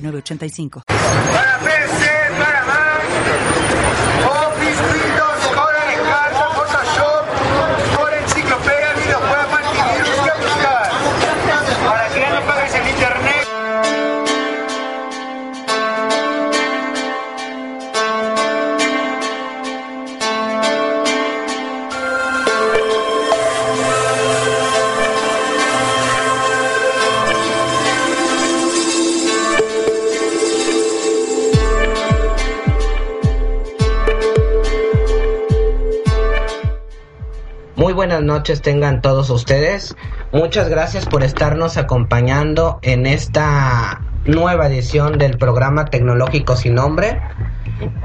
985. Para PC, para Mac, Muy buenas noches tengan todos ustedes. Muchas gracias por estarnos acompañando en esta nueva edición del programa tecnológico sin nombre.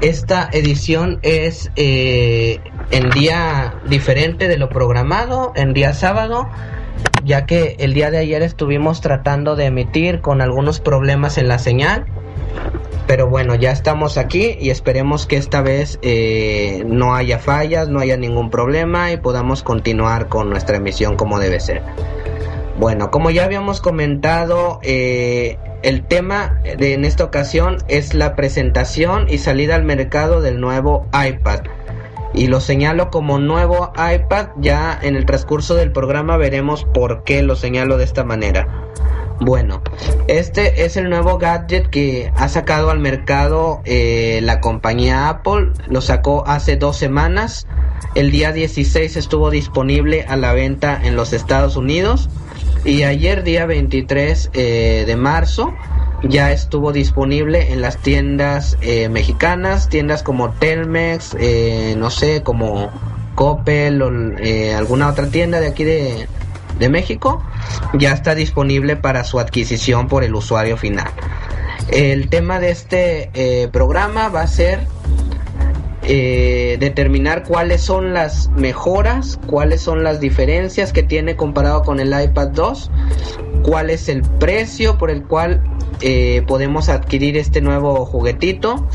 Esta edición es eh, en día diferente de lo programado, en día sábado, ya que el día de ayer estuvimos tratando de emitir con algunos problemas en la señal. Pero bueno, ya estamos aquí y esperemos que esta vez eh, no haya fallas, no haya ningún problema y podamos continuar con nuestra emisión como debe ser. Bueno, como ya habíamos comentado, eh, el tema de en esta ocasión es la presentación y salida al mercado del nuevo iPad. Y lo señalo como nuevo iPad, ya en el transcurso del programa veremos por qué lo señalo de esta manera. Bueno, este es el nuevo gadget que ha sacado al mercado eh, la compañía Apple. Lo sacó hace dos semanas. El día 16 estuvo disponible a la venta en los Estados Unidos. Y ayer, día 23 eh, de marzo, ya estuvo disponible en las tiendas eh, mexicanas, tiendas como Telmex, eh, no sé, como Coppel o eh, alguna otra tienda de aquí de, de México, ya está disponible para su adquisición por el usuario final. El tema de este eh, programa va a ser eh, determinar cuáles son las mejoras, cuáles son las diferencias que tiene comparado con el iPad 2, cuál es el precio por el cual eh, podemos adquirir este nuevo juguetito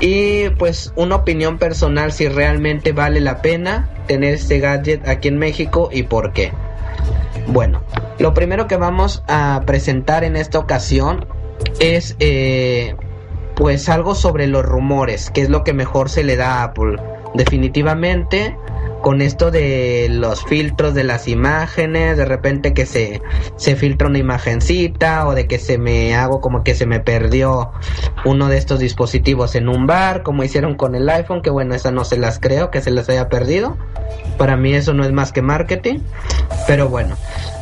y pues una opinión personal si realmente vale la pena tener este gadget aquí en México y por qué. Bueno, lo primero que vamos a presentar en esta ocasión es eh, pues algo sobre los rumores, que es lo que mejor se le da a Apple. Definitivamente, con esto de los filtros de las imágenes, de repente que se, se filtra una imagencita o de que se me hago como que se me perdió uno de estos dispositivos en un bar, como hicieron con el iPhone, que bueno, esa no se las creo, que se las haya perdido. Para mí eso no es más que marketing. Pero bueno,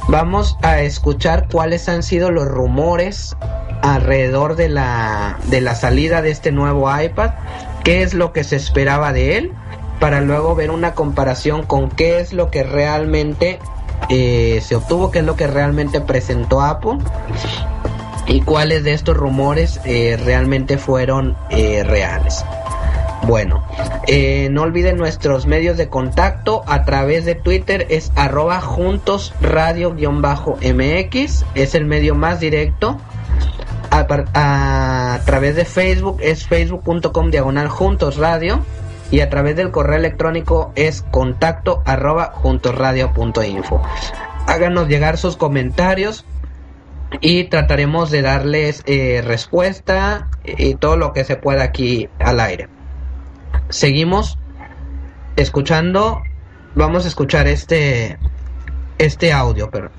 vamos a escuchar cuáles han sido los rumores alrededor de la, de la salida de este nuevo iPad, qué es lo que se esperaba de él, para luego ver una comparación con qué es lo que realmente eh, se obtuvo, qué es lo que realmente presentó Apple y cuáles de estos rumores eh, realmente fueron eh, reales. Bueno, no olviden nuestros medios de contacto a través de Twitter es arroba juntos radio-mx, es el medio más directo. A, través de Facebook es facebook.com diagonal juntos radio y a través del correo electrónico es contacto arroba juntosradio.info. Háganos llegar sus comentarios y trataremos de darles eh, respuesta y todo lo que se pueda aquí al aire. Seguimos escuchando, vamos a escuchar este este audio, pero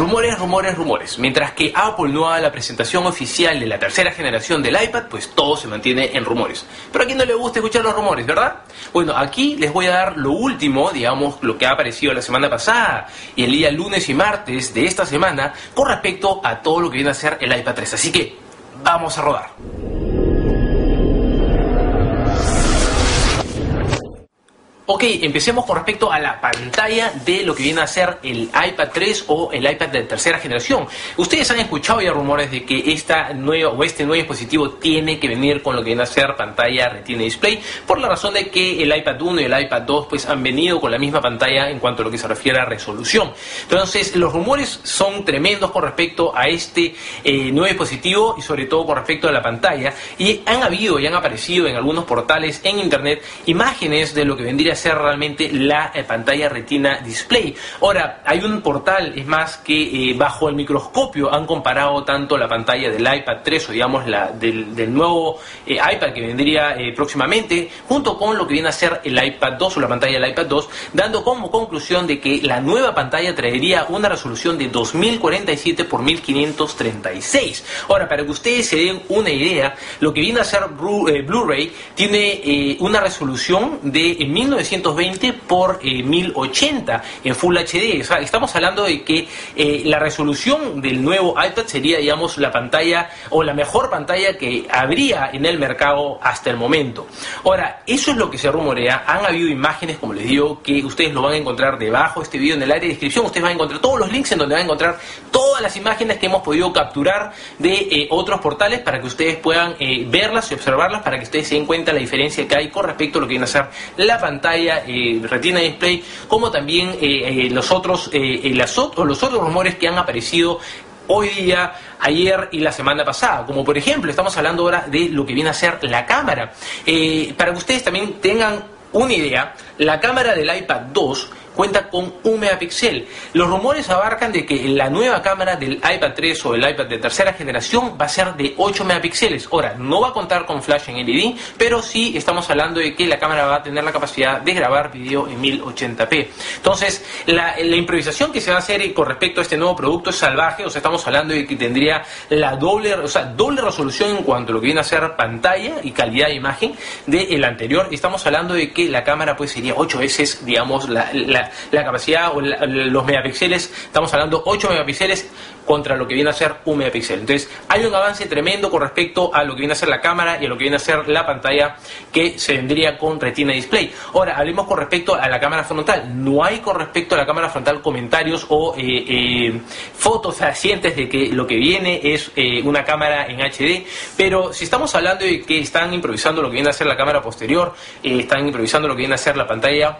Rumores, rumores, rumores. Mientras que Apple no haga la presentación oficial de la tercera generación del iPad, pues todo se mantiene en rumores. Pero a quien no le gusta escuchar los rumores, ¿verdad? Bueno, aquí les voy a dar lo último, digamos, lo que ha aparecido la semana pasada y el día lunes y martes de esta semana con respecto a todo lo que viene a ser el iPad 3. Así que, vamos a rodar. Ok, empecemos con respecto a la pantalla de lo que viene a ser el iPad 3 o el iPad de tercera generación. Ustedes han escuchado ya rumores de que esta nueva o este nuevo dispositivo tiene que venir con lo que viene a ser pantalla Retina Display, por la razón de que el iPad 1 y el iPad 2 pues han venido con la misma pantalla en cuanto a lo que se refiere a resolución. Entonces, los rumores son tremendos con respecto a este eh, nuevo dispositivo y sobre todo con respecto a la pantalla y han habido y han aparecido en algunos portales en internet imágenes de lo que vendría a ser realmente la eh, pantalla Retina Display. Ahora, hay un portal, es más, que eh, bajo el microscopio han comparado tanto la pantalla del iPad 3 o digamos la del, nuevo eh, iPad que vendría próximamente, junto con lo que viene a ser el iPad 2 o la pantalla del iPad 2, dando como conclusión de que la nueva pantalla traería una resolución de 2047 por 1536. Ahora, para que ustedes se den una idea, lo que viene a ser Blu-ray tiene una resolución de 1920 por 1080 eh, en Full HD. estamos hablando de que eh, la resolución del nuevo iPad sería, digamos, la pantalla o la mejor pantalla que habría en el mercado hasta el momento. Ahora, eso es lo que se rumorea. Han habido imágenes, como les digo, que ustedes lo van a encontrar debajo de este video en el área de descripción. Ustedes van a encontrar todos los links en donde van a encontrar todas las imágenes que hemos podido capturar de eh, otros portales para que ustedes puedan verlas y observarlas para que ustedes se den cuenta la diferencia que hay con respecto a lo que viene a ser la pantalla eh, Retina Display, como también eh, eh, los otros los otros rumores que han aparecido hoy día, ayer y la semana pasada. Como por ejemplo, estamos hablando ahora de lo que viene a ser la cámara. para que ustedes también tengan una idea, la cámara del iPad 2 cuenta con un megapíxel. Los rumores abarcan de que la nueva cámara del iPad 3 o el iPad de tercera generación va a ser de 8 megapíxeles. Ahora, no va a contar con flash en LED, pero sí estamos hablando de que la cámara va a tener la capacidad de grabar video en 1080p. Entonces, la, improvisación que se va a hacer con respecto a este nuevo producto es salvaje, o sea, estamos hablando de que tendría la doble, o sea, doble resolución en cuanto a lo que viene a ser pantalla y calidad de imagen del anterior. Estamos hablando de que la cámara pues sería 8 veces, digamos, la la, capacidad o los megapíxeles, estamos hablando 8 megapíxeles contra lo que viene a ser un megapíxel. Entonces, hay un avance tremendo con respecto a lo que viene a ser la cámara y a lo que viene a ser la pantalla que se vendría con Retina Display. Ahora, hablemos con respecto a la cámara frontal. No hay con respecto a la cámara frontal comentarios o eh, eh, fotos fehacientes de que lo que viene es eh, una cámara en HD, pero si estamos hablando de que están improvisando lo que viene a ser la cámara posterior, están improvisando lo que viene a ser la pantalla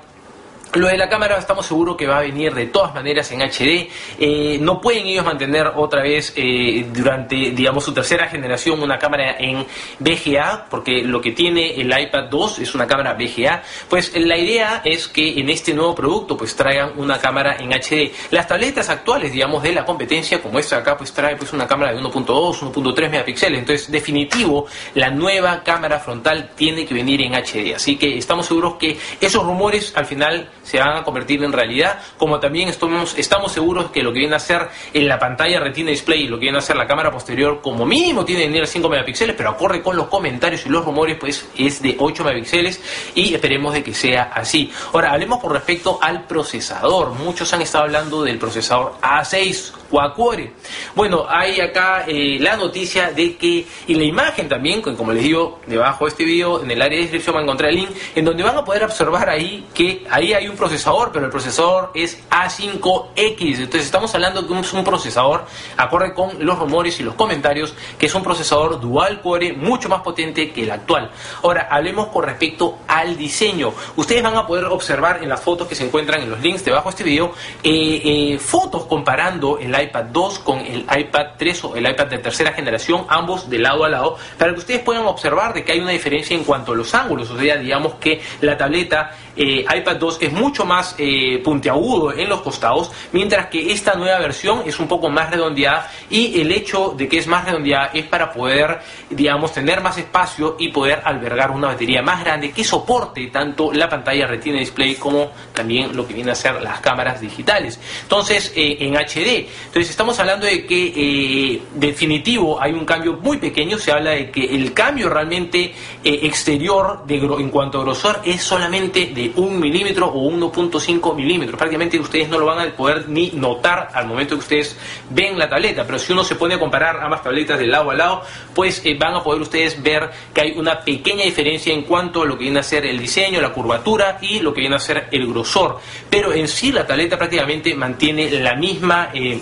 lo de la cámara estamos seguros que va a venir de todas maneras en HD. Eh, no pueden ellos mantener otra vez eh, durante, digamos, su tercera generación una cámara en VGA, porque lo que tiene el iPad 2 es una cámara VGA. Pues la idea es que en este nuevo producto pues traigan una cámara en HD. Las tabletas actuales, digamos, de la competencia, como esta acá, pues trae pues una cámara de 1.2, 1.3 megapíxeles. Entonces, definitivo, la nueva cámara frontal tiene que venir en HD. Así que estamos seguros que esos rumores al final se van a convertir en realidad, como también estamos, estamos seguros que lo que viene a ser en la pantalla Retina Display y lo que viene a ser la cámara posterior, como mínimo tiene que venir 5 megapíxeles, pero acorde con los comentarios y los rumores, pues es de 8 megapíxeles y esperemos de que sea así. Ahora, hablemos con respecto al procesador. Muchos han estado hablando del procesador A6 Quad-Core. Bueno, hay acá eh, la noticia de que, y la imagen también, como les digo, debajo de este video, en el área de descripción van a encontrar el link, en donde van a poder observar ahí que ahí hay un procesador, pero el procesador es A5X. Entonces estamos hablando de un, un procesador, acorde con los rumores y los comentarios, que es un procesador dual core mucho más potente que el actual. Ahora, hablemos con respecto al diseño. Ustedes van a poder observar en las fotos que se encuentran en los links debajo de este video, eh, eh, fotos comparando el iPad 2 con el iPad 3 o el iPad de tercera generación, ambos de lado a lado, para que ustedes puedan observar de que hay una diferencia en cuanto a los ángulos. O sea, digamos que la tableta eh, iPad 2 es mucho más eh, puntiagudo en los costados, mientras que esta nueva versión es un poco más redondeada y el hecho de que es más redondeada es para poder, digamos, tener más espacio y poder albergar una batería más grande que soporte tanto la pantalla Retina Display como también lo que viene a ser las cámaras digitales. Entonces, eh, en HD, Entonces estamos hablando de que eh, definitivo hay un cambio muy pequeño, se habla de que el cambio realmente exterior de en cuanto a grosor es solamente de un milímetro o 1.5 milímetros. Prácticamente ustedes no lo van a poder ni notar al momento que ustedes ven la tableta, pero si uno se pone a comparar ambas tabletas de lado a lado, pues eh, van a poder ustedes ver que hay una pequeña diferencia en cuanto a lo que viene a ser el diseño, la curvatura y lo que viene a ser el grosor. Pero en sí la tableta prácticamente mantiene la misma... Eh,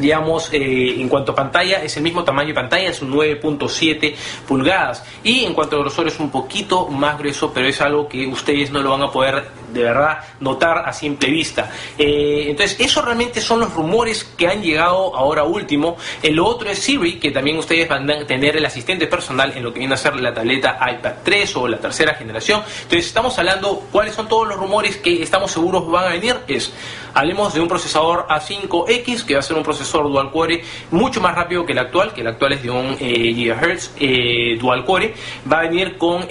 digamos, eh, en cuanto a pantalla, es el mismo tamaño de pantalla, es un 9.7 pulgadas. Y en cuanto a grosor es un poquito más grueso, pero es algo que ustedes no lo van a poder de verdad notar a simple vista. Eh, entonces, eso realmente son los rumores que han llegado ahora último. El otro es Siri, que también ustedes van a tener el asistente personal en lo que viene a ser la tableta iPad 3 o la tercera generación. Entonces, estamos hablando cuáles son todos los rumores que estamos seguros van a venir. Es, hablemos de un procesador A5X, que va a ser un procesador dual core mucho más rápido que el actual, que el actual es de un eh, GHz eh, dual core. Va a venir con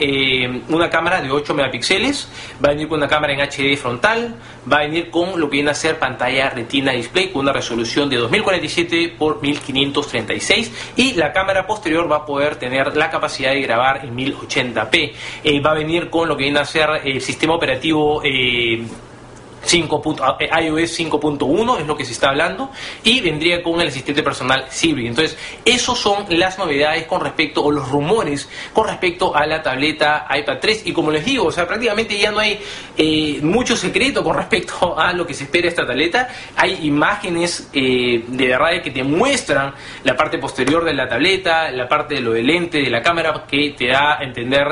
una cámara de 8 megapíxeles, va a venir con una cámara en HD frontal, va a venir con lo que viene a ser pantalla retina display con una resolución de 2047 por 1536 y la cámara posterior va a poder tener la capacidad de grabar en 1080p. Eh, va a venir con lo que viene a ser el sistema operativo eh, 5. Eh, iOS 5.1 es lo que se está hablando y vendría con el asistente personal Siri. Entonces, esos son las novedades con respecto o los rumores con respecto a la tableta iPad 3 y como les digo, o sea, prácticamente ya no hay eh, mucho secreto con respecto a lo que se espera esta tableta. Hay imágenes eh, de verdad que te muestran la parte posterior de la tableta, la parte de lo del lente de la cámara que te da a entender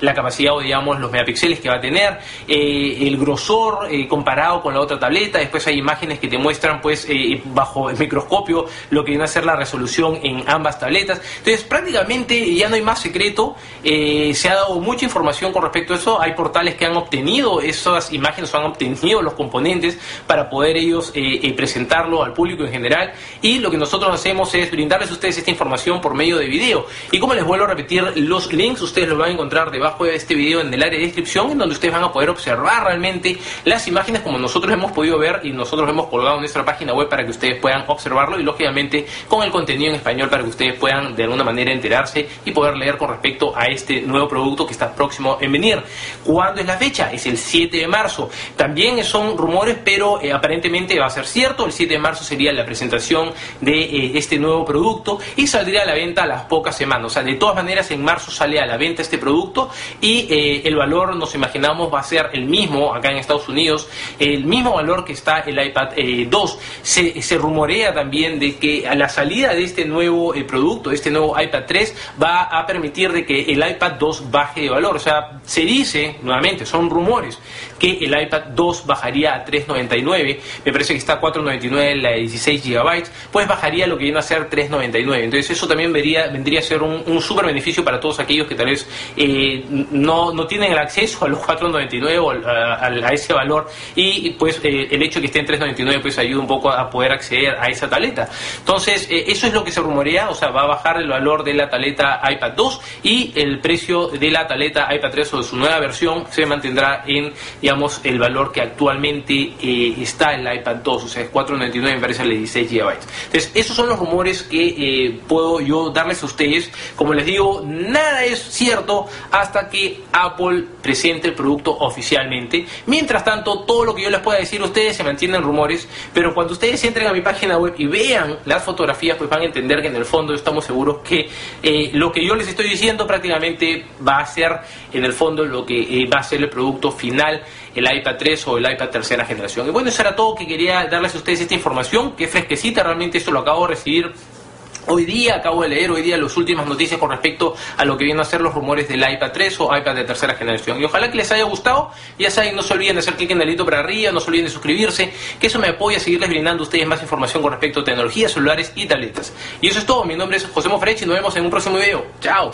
la capacidad o digamos los megapíxeles que va a tener, el grosor comparado con la otra tableta. Después hay imágenes que te muestran pues eh, bajo el microscopio lo que viene a ser la resolución en ambas tabletas. Entonces prácticamente ya no hay más secreto. Eh, se ha dado mucha información con respecto a eso. Hay portales que han obtenido esas imágenes o han obtenido los componentes para poder ellos eh, presentarlo al público en general. Y lo que nosotros hacemos es brindarles a ustedes esta información por medio de video. Y como les vuelvo a repetir, los links ustedes los van a encontrar debajo de este video en el área de descripción, en donde ustedes van a poder observar realmente las imágenes imágenes como nosotros hemos podido ver y nosotros hemos colgado en nuestra página web para que ustedes puedan observarlo y lógicamente con el contenido en español para que ustedes puedan de alguna manera enterarse y poder leer con respecto a este nuevo producto que está próximo en venir. ¿Cuándo es la fecha? Es el 7 de marzo. También son rumores, pero eh, aparentemente va a ser cierto. El 7 de marzo sería la presentación de eh, este nuevo producto y saldría a la venta a las pocas semanas. O sea, de todas maneras en marzo sale a la venta este producto y eh, el valor nos imaginamos va a ser el mismo acá en Estados Unidos el mismo valor que está el iPad 2. Eh, se, rumorea también de que a la salida de este nuevo eh, producto, este nuevo iPad 3, va a permitir de que el iPad 2 baje de valor. O sea, se dice, nuevamente, son rumores, que el iPad 2 bajaría a 3.99, me parece que está a 4.99 la de 16 GB, pues bajaría lo que viene a ser 3.99. Entonces eso también vendría, vendría a ser un, un super beneficio para todos aquellos que tal vez eh, no, no tienen el acceso a los 4.99 o a, ese valor y pues eh, el hecho de que esté en 3.99 pues ayuda un poco a poder acceder a esa tableta. Entonces eh, eso es lo que se rumorea, o sea, va a bajar el valor de la tableta iPad 2 y el precio de la tableta iPad 3 o de su nueva versión se mantendrá en digamos, el valor que actualmente eh, está en la iPad 2, o sea, es 4.99 me parece el 16 GB. Entonces, esos son los rumores que eh, puedo yo darles a ustedes. Como les digo, nada es cierto hasta que Apple presente el producto oficialmente. Mientras tanto, todo lo que yo les pueda decir a ustedes se mantienen rumores, pero cuando ustedes entren a mi página web y vean las fotografías, pues van a entender que en el fondo estamos seguros que eh, lo que yo les estoy diciendo prácticamente va a ser en el fondo lo que va a ser el producto final el iPad 3 o el iPad tercera generación. Y bueno, eso era todo que quería darles a ustedes esta información, que fresquecita, realmente esto lo acabo de recibir Hoy día acabo de leer hoy día las últimas noticias con respecto a lo que vienen a ser los rumores del iPad 3 o iPad de tercera generación. Y ojalá que les haya gustado. Ya saben, no se olviden de hacer clic en el dedito para arriba, no se olviden de suscribirse, que eso me apoya a seguirles brindando a ustedes más información con respecto a tecnologías, celulares y tabletas. Y eso es todo. Mi nombre es José Mofrech y nos vemos en un próximo video. Chao.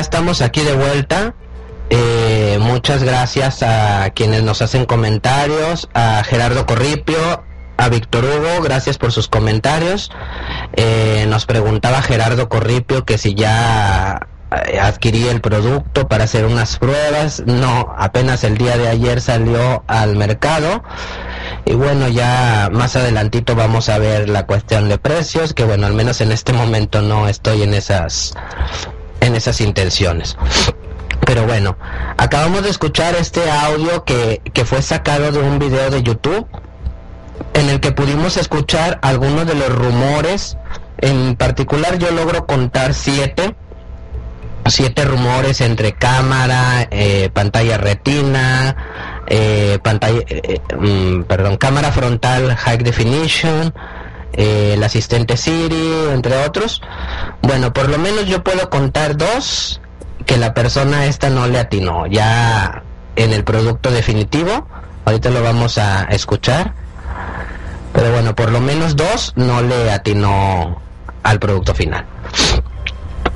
Estamos aquí de vuelta. Eh, muchas gracias a quienes nos hacen comentarios, a Gerardo Corripio, a Víctor Hugo, gracias por sus comentarios. Eh, nos preguntaba Gerardo Corripio que si ya eh, adquirí el producto para hacer unas pruebas. No, apenas el día de ayer salió al mercado. Y bueno, ya más adelantito vamos a ver la cuestión de precios, que bueno, al menos en este momento no estoy en esas en esas intenciones. Pero bueno, acabamos de escuchar este audio que, que fue sacado de un video de YouTube en el que pudimos escuchar algunos de los rumores. En particular yo logro contar siete, siete rumores entre cámara, eh, pantalla retina, eh, pantalla, eh, mm, perdón, cámara frontal high definition, el asistente Siri, entre otros. Bueno, por lo menos yo puedo contar dos que la persona esta no le atinó. Ya en el producto definitivo, ahorita lo vamos a escuchar pero bueno, por lo menos dos no le atinó al producto final.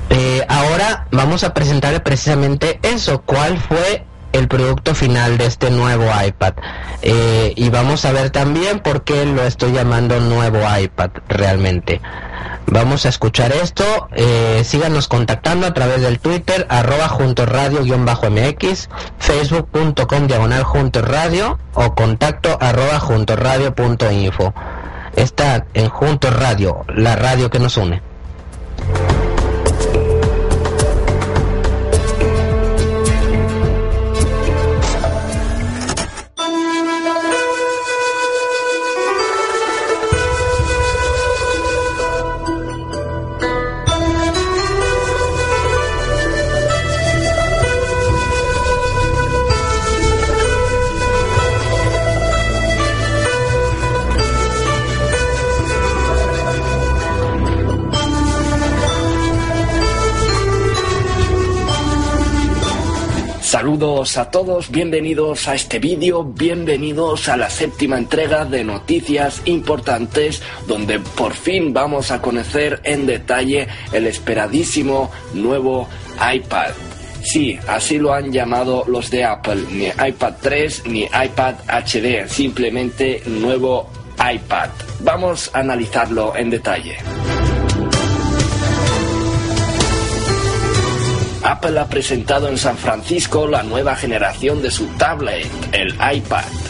Eh, ahora vamos a presentar precisamente eso, cuál fue el producto final de este nuevo iPad. Eh, y vamos a ver también por qué lo estoy llamando nuevo iPad realmente. Vamos a escuchar esto. Eh, síganos contactando a través del Twitter, arroba junto radio-mx, facebook.com diagonal junto radio o contacto arroba junto radio.info. Está en Junto Radio, la radio que nos une. Saludos a todos, bienvenidos a este vídeo, bienvenidos a la séptima entrega de noticias importantes donde por fin vamos a conocer en detalle el esperadísimo nuevo iPad. Sí, así lo han llamado los de Apple, ni iPad 3 ni iPad HD, simplemente nuevo iPad. Vamos a analizarlo en detalle. Apple ha presentado en San Francisco la nueva generación de su tablet, el iPad.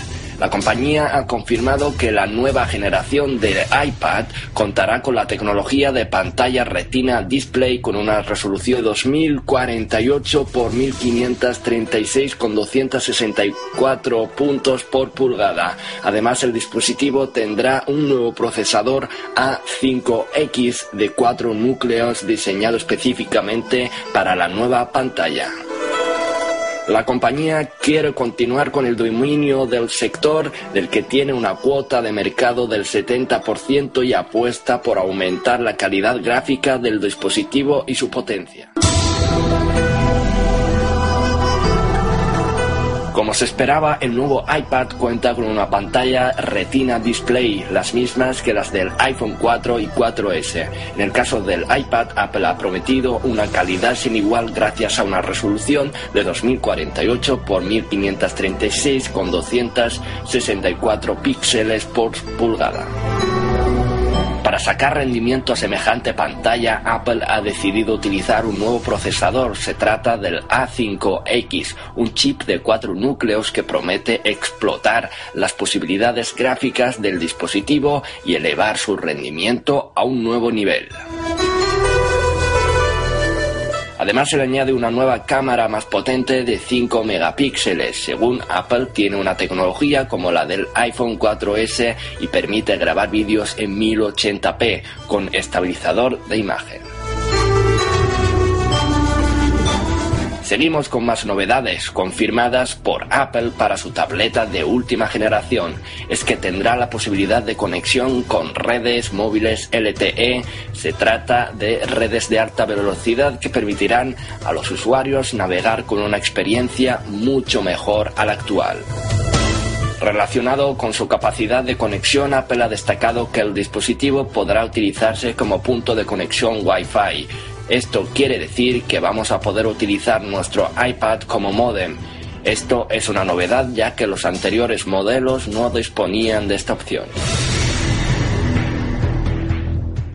La compañía ha confirmado que la nueva generación de iPad contará con la tecnología de pantalla Retina Display con una resolución de 2048 x 1536 con 264 puntos por pulgada. Además, el dispositivo tendrá un nuevo procesador A5X de cuatro núcleos diseñado específicamente para la nueva pantalla. La compañía quiere continuar con el dominio del sector del que tiene una cuota de mercado del 70% y apuesta por aumentar la calidad gráfica del dispositivo y su potencia. Como se esperaba, el nuevo iPad cuenta con una pantalla Retina Display, las mismas que las del iPhone 4 y 4S. En el caso del iPad, Apple ha prometido una calidad sin igual gracias a una resolución de 2048 x 1536 con 264 píxeles por pulgada. Para sacar rendimiento a semejante pantalla, Apple ha decidido utilizar un nuevo procesador. Se trata del A5X, un chip de cuatro núcleos que promete explotar las posibilidades gráficas del dispositivo y elevar su rendimiento a un nuevo nivel. Además se le añade una nueva cámara más potente de 5 megapíxeles. Según Apple tiene una tecnología como la del iPhone 4S y permite grabar vídeos en 1080p con estabilizador de imagen. Seguimos con más novedades confirmadas por Apple para su tableta de última generación. Es que tendrá la posibilidad de conexión con redes móviles LTE. Se trata de redes de alta velocidad que permitirán a los usuarios navegar con una experiencia mucho mejor a la actual. Relacionado con su capacidad de conexión, Apple ha destacado que el dispositivo podrá utilizarse como punto de conexión Wi-Fi esto quiere decir que vamos a poder utilizar nuestro iPad como modem. Esto es una novedad ya que los anteriores modelos no disponían de esta opción.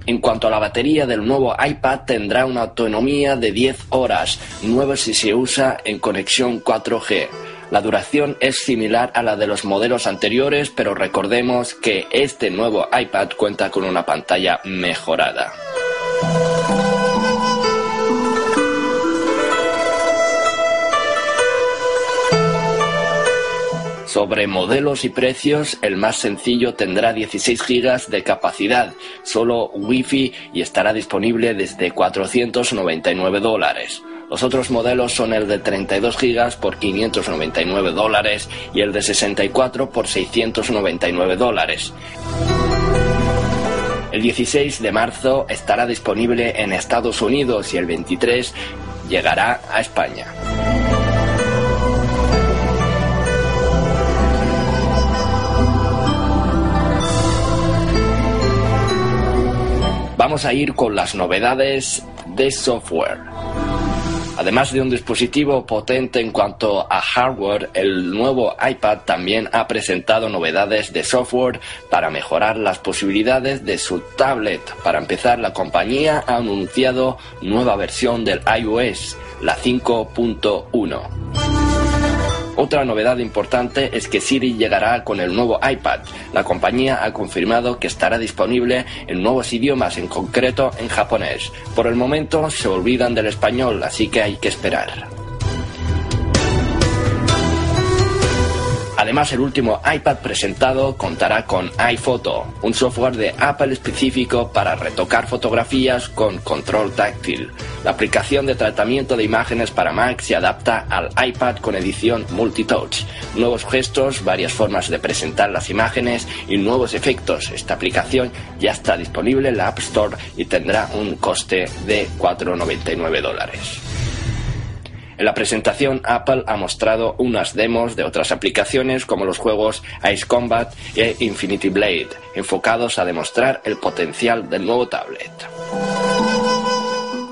En cuanto a la batería del nuevo iPad tendrá una autonomía de 10 horas, nueva si se usa en conexión 4G. La duración es similar a la de los modelos anteriores, pero recordemos que este nuevo iPad cuenta con una pantalla mejorada. Sobre modelos y precios, el más sencillo tendrá 16 GB de capacidad, solo Wi-Fi y estará disponible desde 499 dólares. Los otros modelos son el de 32 GB por 599 dólares y el de 64 por 699 dólares. El 16 de marzo estará disponible en Estados Unidos y el 23 llegará a España. Vamos a ir con las novedades de software. Además de un dispositivo potente en cuanto a hardware, el nuevo iPad también ha presentado novedades de software para mejorar las posibilidades de su tablet. Para empezar, la compañía ha anunciado nueva versión del iOS, la 5.1. Otra novedad importante es que Siri llegará con el nuevo iPad. La compañía ha confirmado que estará disponible en nuevos idiomas, en concreto en japonés. Por el momento se olvidan del español, así que hay que esperar. Además, el último iPad presentado contará con iPhoto, un software de Apple específico para retocar fotografías con control táctil. La aplicación de tratamiento de imágenes para Mac se adapta al iPad con edición multitouch. Nuevos gestos, varias formas de presentar las imágenes y nuevos efectos. Esta aplicación ya está disponible en la App Store y tendrá un coste de 4,99 dólares. En la presentación, Apple ha mostrado unas demos de otras aplicaciones como los juegos Ice Combat e Infinity Blade, enfocados a demostrar el potencial del nuevo tablet.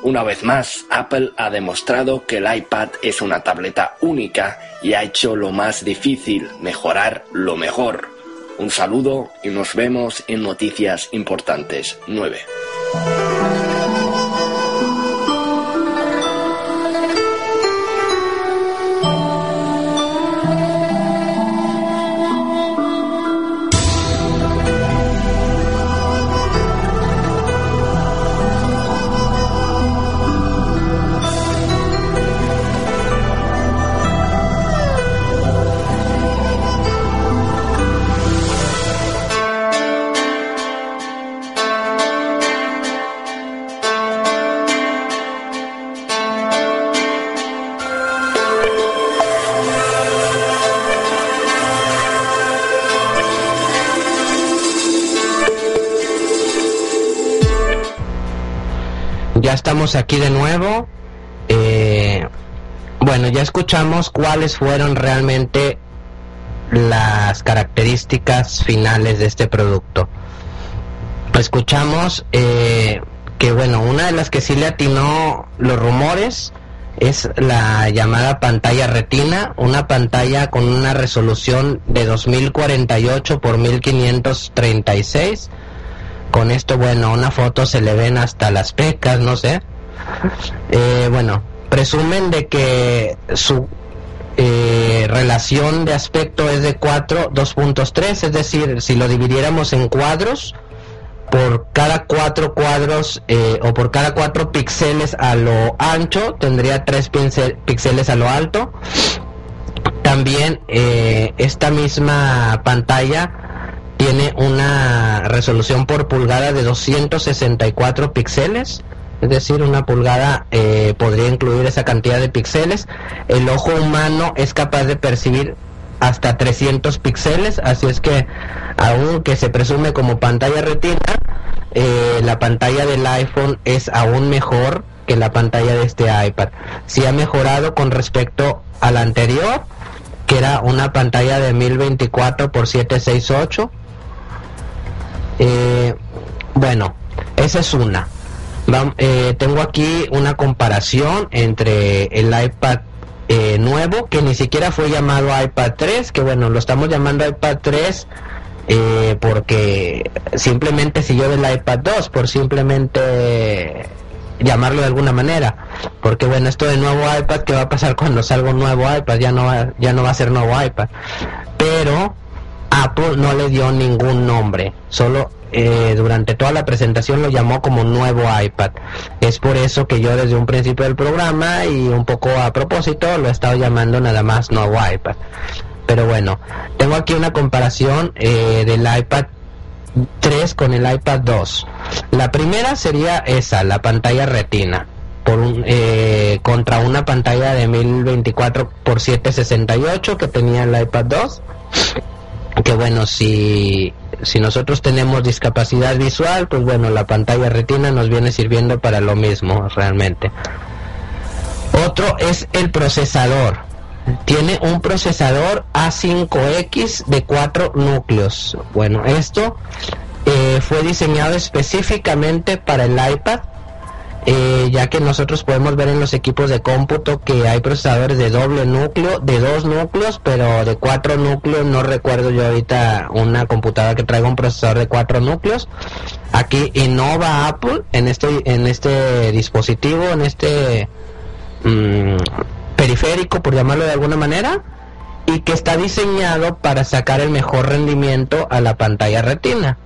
Una vez más, Apple ha demostrado que el iPad es una tableta única y ha hecho lo más difícil, mejorar lo mejor. Un saludo y nos vemos en Noticias Importantes 9. Aquí de nuevo. Eh, bueno, ya escuchamos cuáles fueron realmente las características finales de este producto. Escuchamos eh, que, bueno, una de las que sí le atinó los rumores es la llamada pantalla retina, una pantalla con una resolución de 2048 por 1536 con esto, bueno, una foto se le ven hasta las pecas, no sé. Eh, bueno, presumen de que su eh, relación de aspecto es de 4, 2.3, es decir, si lo dividiéramos en cuadros, por cada cuatro cuadros eh, o por cada cuatro píxeles a lo ancho, tendría tres píxeles a lo alto. También esta misma pantalla tiene una resolución por pulgada de 264 píxeles, es decir, una pulgada eh, podría incluir esa cantidad de píxeles. El ojo humano es capaz de percibir hasta 300 píxeles, así es que aunque se presume como pantalla retina, eh, la pantalla del iPhone es aún mejor que la pantalla de este iPad. Si ha mejorado con respecto a la anterior, que era una pantalla de 1024 por 768 eh, bueno, esa es una. Eh, tengo aquí una comparación entre el iPad eh, nuevo que ni siquiera fue llamado iPad 3, que bueno, lo estamos llamando iPad 3 eh, porque simplemente siguió del iPad 2, por simplemente llamarlo de alguna manera, porque bueno, esto de nuevo iPad, ¿qué va a pasar cuando salga un nuevo iPad? Ya no va, ya no va a ser nuevo iPad, pero Apple no le dio ningún nombre, solo eh, durante toda la presentación lo llamó como nuevo iPad. Es por eso que yo desde un principio del programa y un poco a propósito lo he estado llamando nada más nuevo iPad. Pero bueno, tengo aquí una comparación eh, del iPad 3 con el iPad 2. La primera sería esa, la pantalla retina. Por un, eh, contra una pantalla de 1024 x 768 que tenía el iPad 2 que bueno, si, si nosotros tenemos discapacidad visual, pues bueno, la pantalla retina nos viene sirviendo para lo mismo realmente. Otro es el procesador. Tiene un procesador A5X de 4 núcleos. Bueno, esto eh, fue diseñado específicamente para el iPad eh, ya que nosotros podemos ver en los equipos de cómputo que hay procesadores de doble núcleo, de dos núcleos, pero de cuatro núcleos, no recuerdo yo ahorita una computadora que traiga un procesador de cuatro núcleos. Aquí innova Apple en este, en este dispositivo, en este mm, periférico, por llamarlo de alguna manera, y que está diseñado para sacar el mejor rendimiento a la pantalla retina.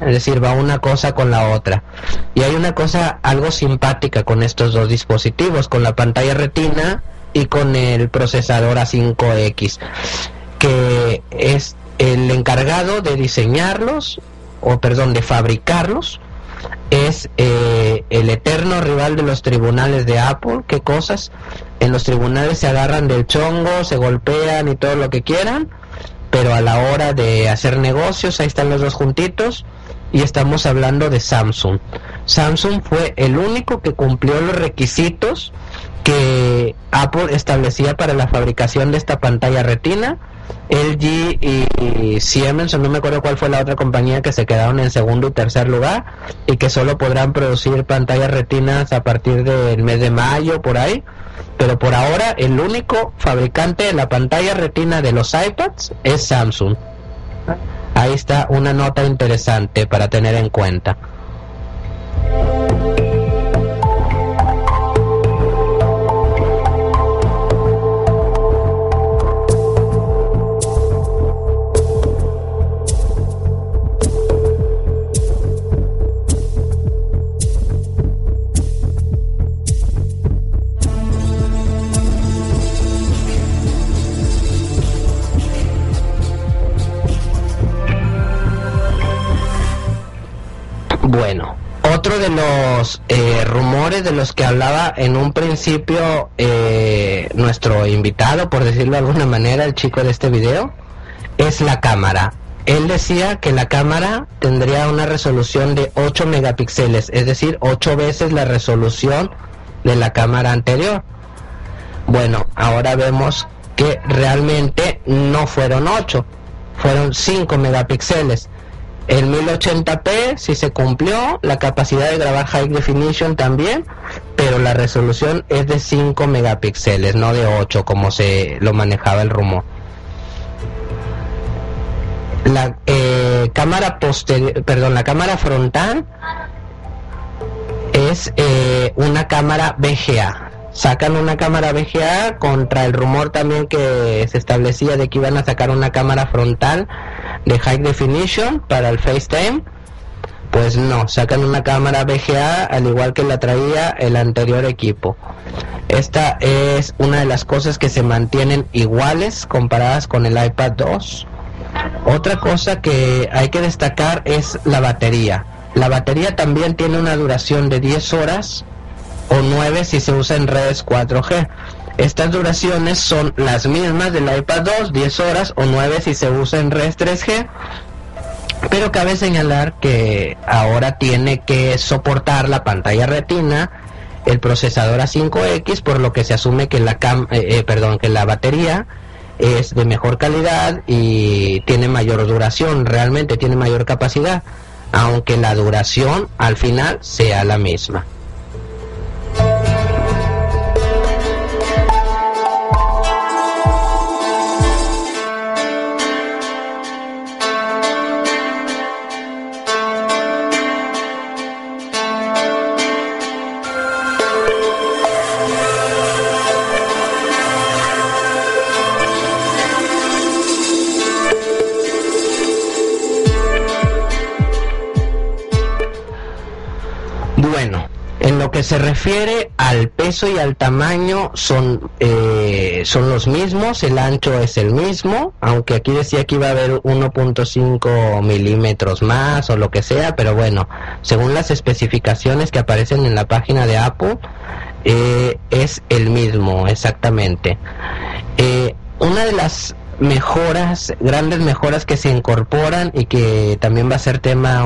Es decir, va una cosa con la otra. Y hay una cosa algo simpática con estos dos dispositivos, con la pantalla retina y con el procesador A5X, que es el encargado de diseñarlos, o perdón, de fabricarlos, es eh, el eterno rival de los tribunales de Apple. ¿Qué cosas? En los tribunales se agarran del chongo, se golpean y todo lo que quieran, pero a la hora de hacer negocios, ahí están los dos juntitos y estamos hablando de Samsung. Samsung fue el único que cumplió los requisitos que Apple establecía para la fabricación de esta pantalla retina. LG y Siemens, no me acuerdo cuál fue la otra compañía que se quedaron en segundo y tercer lugar y que solo podrán producir pantallas retinas a partir del mes de mayo por ahí. Pero por ahora el único fabricante de la pantalla retina de los iPads es Samsung. Ahí está una nota interesante para tener en cuenta. Otro de los eh, rumores de los que hablaba en un principio eh, nuestro invitado, por decirlo de alguna manera, el chico de este video, es la cámara. Él decía que la cámara tendría una resolución de 8 megapíxeles, es decir, 8 veces la resolución de la cámara anterior. Bueno, ahora vemos que realmente no fueron 8, fueron 5 megapíxeles. El 1080p si se cumplió, la capacidad de grabar High Definition también, pero la resolución es de 5 megapíxeles, no de 8 como se lo manejaba el rumor. La eh, cámara posterior, perdón, la cámara frontal es eh, una cámara VGA. Sacan una cámara VGA contra el rumor también que se establecía de que iban a sacar una cámara frontal de High Definition para el FaceTime. Pues no, sacan una cámara VGA al igual que la traía el anterior equipo. Esta es una de las cosas que se mantienen iguales comparadas con el iPad 2. Otra cosa que hay que destacar es la batería. La batería también tiene una duración de 10 horas o 9 si se usa en redes 4G. Estas duraciones son las mismas del iPad 2, 10 horas o 9 si se usa en redes 3G. Pero cabe señalar que ahora tiene que soportar la pantalla retina, el procesador A5X, por lo que se asume que la cam eh, eh, perdón, que la batería es de mejor calidad y tiene mayor duración, realmente tiene mayor capacidad, aunque la duración al final sea la misma. Que se refiere al peso y al tamaño son eh, son los mismos, el ancho es el mismo, aunque aquí decía que iba a haber 1.5 milímetros más o lo que sea, pero bueno, según las especificaciones que aparecen en la página de Apple, eh, es el mismo exactamente. Eh, una de las mejoras, grandes mejoras que se incorporan y que también va a ser tema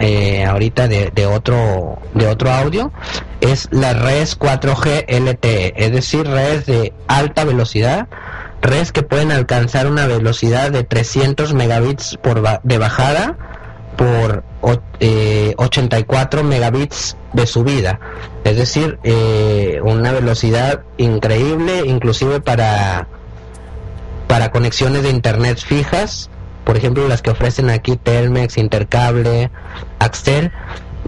eh, ahorita de, otro de otro audio es la red 4G LTE, es decir, redes de alta velocidad, redes que pueden alcanzar una velocidad de 300 megabits por de bajada por eh, 84 megabits de subida, es decir, eh, una velocidad increíble, inclusive para para conexiones de internet fijas, por ejemplo las que ofrecen aquí Telmex, Intercable, Axtel,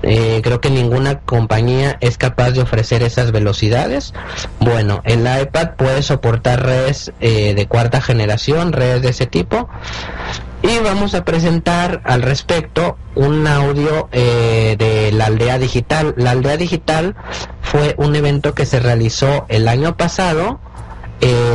eh, creo que ninguna compañía es capaz de ofrecer esas velocidades. Bueno, el iPad puede soportar redes eh, de cuarta generación, redes de ese tipo. Y vamos a presentar al respecto un audio eh, de la aldea digital. La aldea digital fue un evento que se realizó el año pasado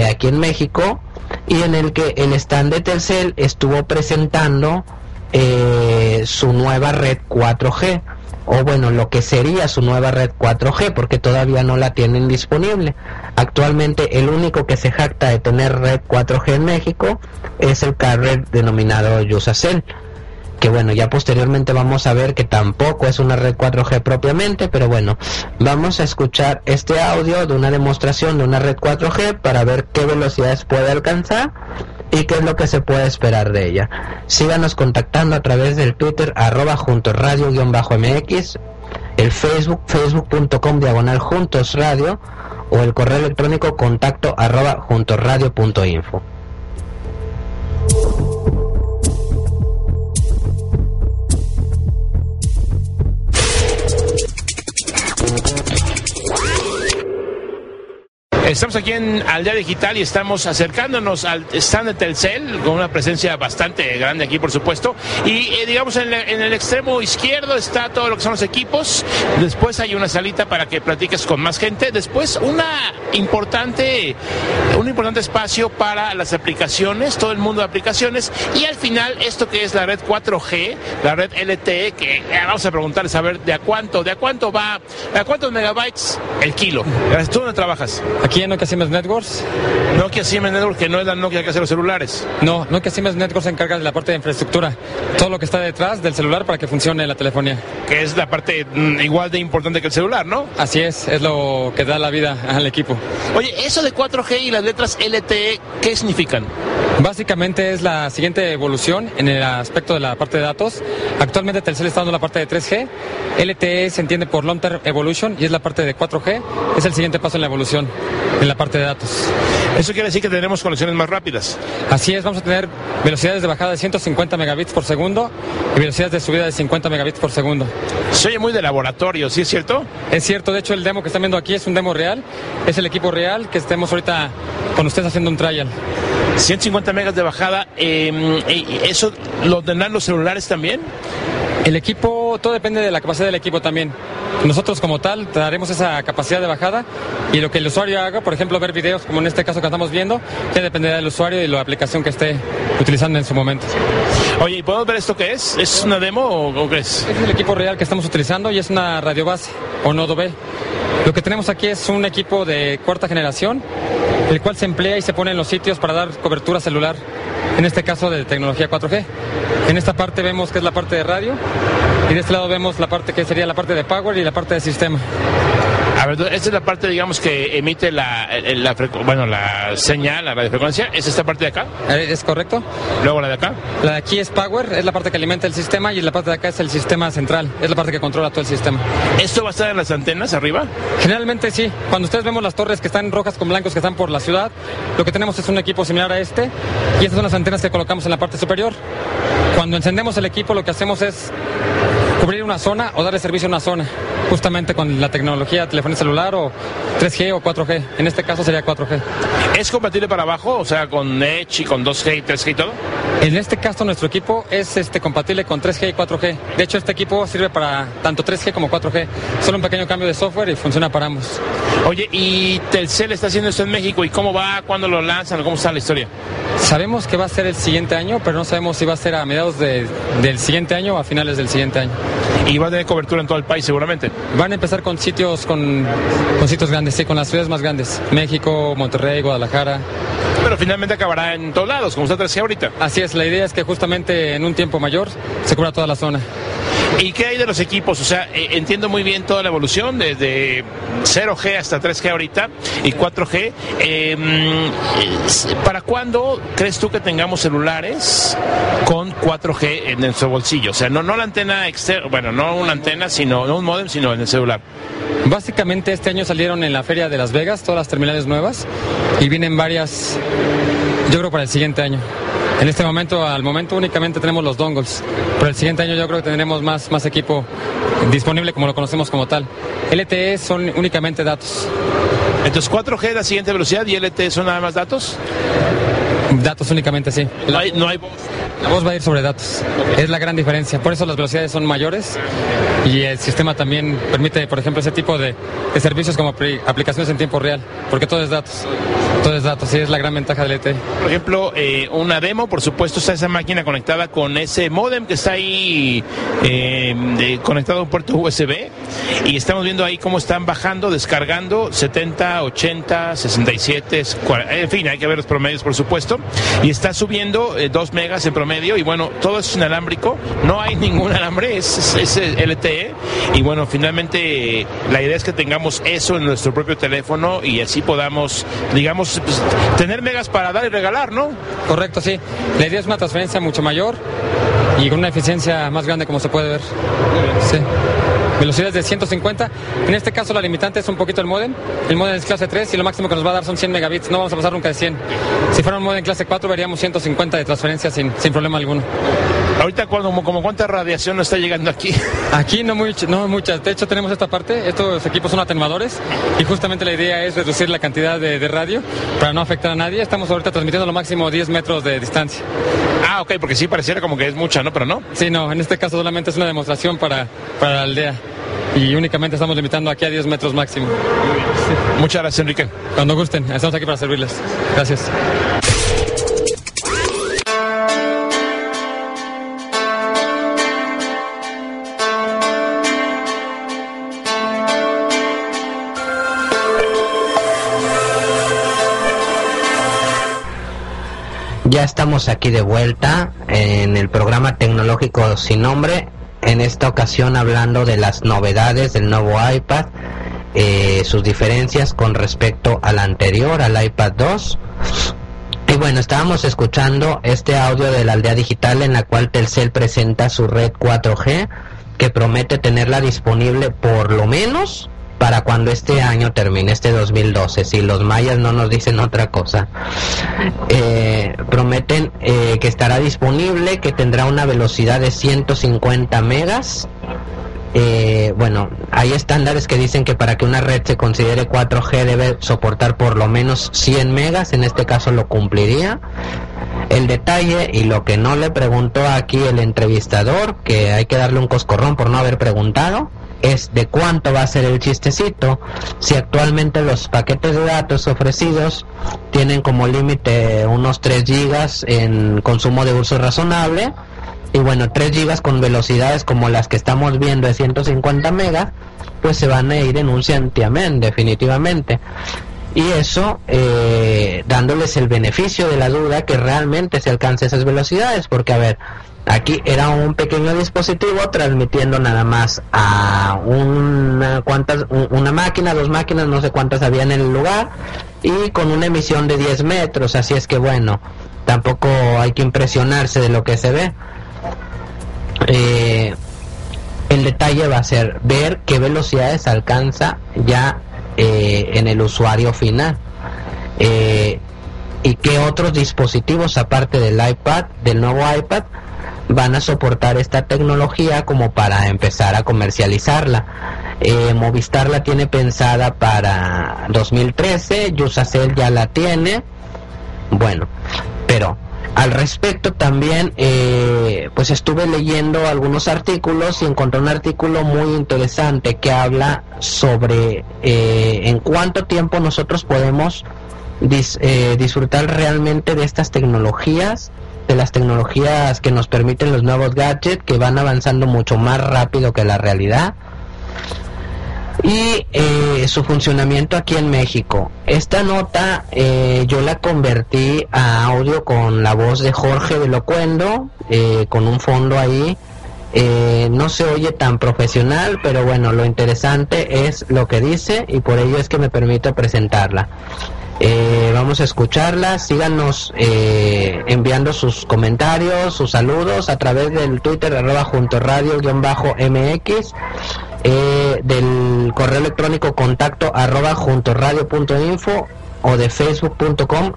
aquí en México y en el que el stand de Telcel estuvo presentando eh, su nueva red 4G o bueno, lo que sería su nueva red 4G porque todavía no la tienen disponible. Actualmente el único que se jacta de tener red 4G en México es el carrier denominado Yusacell que bueno, ya posteriormente vamos a ver que tampoco es una red 4G propiamente, pero bueno, vamos a escuchar este audio de una demostración de una red 4G para ver qué velocidades puede alcanzar y qué es lo que se puede esperar de ella. Síganos contactando a través del Twitter arroba juntos radio-mx, el Facebook, facebook.com diagonal juntos radio o el correo electrónico contacto arroba juntosradio.info. Estamos aquí en Aldea Digital y estamos acercándonos al stand de Telcel con una presencia bastante grande aquí, por supuesto. Y eh, digamos, en, en, el extremo izquierdo está todo lo que son los equipos. Después hay una salita para que platiques con más gente. Después una importante, un importante espacio para las aplicaciones, todo el mundo de aplicaciones. Y al final esto que es la red 4G, la red LTE, que eh, vamos a preguntarles a ver de a cuánto, de a cuánto va, de a cuántos megabytes el kilo. ¿Tú dónde trabajas? Aquí en Nokia Siemens Networks. Nokia Siemens Networks, que no es la Nokia que hace los celulares. No, Nokia Siemens Networks se encarga de la parte de infraestructura, todo lo que está detrás del celular para que funcione la telefonía. Que es la parte mm, igual de importante que el celular, ¿no? Así es, es lo que da la vida al equipo. Oye, eso de 4G y las letras LTE, ¿qué significan? Básicamente es la siguiente evolución en el aspecto de la parte de datos. Actualmente Telcel está dando la parte de 3G, LTE se entiende por Long Term Evolution y es la parte de 4G, es el siguiente paso en la evolución en la parte de datos. Eso quiere decir que tendremos conexiones más rápidas. Así es, vamos a tener velocidades de bajada de 150 megabits por segundo y velocidades de subida de 50 megabits por segundo. Se oye muy de laboratorio, ¿sí es cierto? Es cierto, de hecho el demo que están viendo aquí es un demo real, es el equipo real que estemos ahorita con ustedes haciendo un trial. 150 megas de bajada, eh, ¿eso lo tendrán los celulares también? El equipo, todo depende de la capacidad del equipo también. Nosotros como tal daremos esa capacidad de bajada y lo que el usuario haga, por ejemplo, ver videos como en este caso que estamos viendo, ya dependerá del usuario y la aplicación que esté utilizando en su momento. Oye, ¿y podemos ver esto qué es? ¿Es una demo o, o qué es? Es el equipo real que estamos utilizando y es una radio base o nodo B. Lo que tenemos aquí es un equipo de cuarta generación, el cual se emplea y se pone en los sitios para dar cobertura celular, en este caso de tecnología 4G. En esta parte vemos que es la parte de radio y de este lado vemos la parte que sería la parte de power y la parte de sistema. A ver, esta es la parte, digamos, que emite la, la, bueno, la señal, la radiofrecuencia. ¿Es esta parte de acá? ¿Es correcto? Luego la de acá. La de aquí es power, es la parte que alimenta el sistema y la parte de acá es el sistema central, es la parte que controla todo el sistema. ¿Esto va a estar en las antenas arriba? Generalmente sí. Cuando ustedes vemos las torres que están rojas con blancos que están por la ciudad, lo que tenemos es un equipo similar a este y estas son las antenas que colocamos en la parte superior. Cuando encendemos el equipo lo que hacemos es cubrir una zona o darle servicio a una zona. Justamente con la tecnología telefonía celular o 3G o 4G. En este caso sería 4G. ¿Es compatible para abajo? O sea, con Edge y con 2G y 3G y todo. En este caso nuestro equipo es este compatible con 3G y 4G. De hecho, este equipo sirve para tanto 3G como 4G. Solo un pequeño cambio de software y funciona para ambos. Oye, ¿y Telcel está haciendo esto en México? ¿Y cómo va? ¿Cuándo lo lanzan? ¿Cómo está la historia? Sabemos que va a ser el siguiente año, pero no sabemos si va a ser a mediados de- del siguiente año o a finales del siguiente año. Y va a tener cobertura en todo el país seguramente. Van a empezar con sitios con, con sitios grandes, sí, con las ciudades más grandes. México, Monterrey, Guadalajara. Pero finalmente acabará en todos lados, como está 3G ahorita. Así es, la idea es que justamente en un tiempo mayor se cubra toda la zona. ¿Y qué hay de los equipos? O sea, eh, entiendo muy bien toda la evolución, desde 0G hasta 3G ahorita y 4G. Eh, mm, ¿Para cuándo crees tú que tengamos celulares con 4G en nuestro bolsillo? O sea, no, no la antena externa, bueno, no una antena, sino no un modem, sino en el celular. Básicamente este año salieron en la feria de Las Vegas todas las terminales nuevas y vienen varias, yo creo para el siguiente año. En este momento, al momento únicamente tenemos los dongles, pero el siguiente año yo creo que tendremos más, más equipo disponible como lo conocemos como tal. LTE son únicamente datos, Entonces 4G es la siguiente velocidad y LTE son nada más datos. datos únicamente sí. No hay, no hay voz. La voz va a ir sobre datos. Es la gran diferencia. Por eso las velocidades son mayores y el sistema también permite, por ejemplo, ese tipo de, de servicios como apli- aplicaciones en tiempo real, porque todo es datos. Todo es datos y es la gran ventaja del E LTE. Por ejemplo, eh, una demo, por supuesto, está esa máquina conectada con ese modem que está ahí eh, de- conectado a un puerto USB. Y estamos viendo ahí cómo están bajando, descargando 70, 80, 67, 40, en fin, hay que ver los promedios, por supuesto. Y está subiendo 2 megas en promedio. Y bueno, todo es inalámbrico, no hay ningún alambre, es, es, es LTE. Y bueno, finalmente la idea es que tengamos eso en nuestro propio teléfono y así podamos, digamos, pues, tener megas para dar y regalar, ¿no? Correcto, sí. La idea es una transferencia mucho mayor y con una eficiencia más grande como se puede ver. Sí. Velocidades de 150. En este caso la limitante es un poquito el modem. El modem es clase 3 y lo máximo que nos va a dar son 100 megabits. No vamos a pasar nunca de 100. Si fuera un modem clase 4 veríamos 150 de transferencia sin, sin problema alguno. Ahorita, como, como cuánta radiación nos está llegando aquí. Aquí no, much- no muchas. De hecho tenemos esta parte. Estos equipos son atenuadores y justamente la idea es reducir la cantidad de, de radio para no afectar a nadie. Estamos ahorita transmitiendo lo máximo 10 metros de distancia. Ah, ok, porque sí pareciera como que es mucha, ¿no? Pero no. Sí, no, en este caso solamente es una demostración para, para la aldea. Y únicamente estamos limitando aquí a 10 metros máximo. Muchas gracias, Enrique. Cuando gusten, estamos aquí para servirles. Gracias. Ya estamos aquí de vuelta en el programa tecnológico sin nombre. En esta ocasión hablando de las novedades del nuevo iPad, eh, sus diferencias con respecto al anterior, al iPad 2. Y bueno, estábamos escuchando este audio de la aldea digital en la cual Telcel presenta su red 4G que promete tenerla disponible por lo menos para cuando este año termine, este 2012, si los mayas no nos dicen otra cosa. Eh, prometen eh, que estará disponible, que tendrá una velocidad de 150 megas. Eh, bueno, hay estándares que dicen que para que una red se considere 4G debe soportar por lo menos 100 megas, en este caso lo cumpliría. El detalle y lo que no le preguntó aquí el entrevistador, que hay que darle un coscorrón por no haber preguntado, es de cuánto va a ser el chistecito. Si actualmente los paquetes de datos ofrecidos tienen como límite unos 3 gigas en consumo de uso razonable y bueno 3 gigas con velocidades como las que estamos viendo de 150 megas pues se van a ir en un santiamén definitivamente. Y eso eh, dándoles el beneficio de la duda que realmente se alcance esas velocidades porque a ver aquí era un pequeño dispositivo transmitiendo nada más a una cuantas un- una máquina dos máquinas no sé cuántas había en el lugar y con una emisión de 10 metros así es que bueno tampoco hay que impresionarse de lo que se ve. Eh, el detalle va a ser ver qué velocidades alcanza ya eh, en el usuario final. Eh, y qué otros dispositivos aparte del iPad del nuevo iPad van a soportar esta tecnología como para empezar a comercializarla Eh, Movistar la tiene pensada para 2013, Yusacel ya la tiene. Bueno, pero al respecto también eh, pues estuve leyendo algunos artículos y encontré un artículo muy interesante que habla sobre eh, en cuánto tiempo nosotros podemos dis- disfrutar realmente de estas tecnologías de las tecnologías que nos permiten los nuevos gadgets que van avanzando mucho más rápido que la realidad y eh, su funcionamiento aquí en México. Esta nota eh, yo la convertí a audio con la voz de Jorge de Locuendo, eh, con un fondo ahí. Eh, no se oye tan profesional, pero bueno, lo interesante es lo que dice y por ello es que me permito presentarla. Eh, vamos a escucharla, síganos eh, enviando sus comentarios, sus saludos a través del Twitter arroba junto radio guion bajo MX, eh, del correo electrónico contacto arroba junto radio punto info o de facebook.com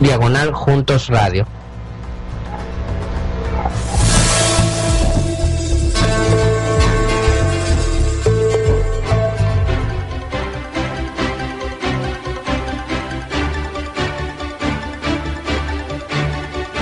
diagonal juntos radio.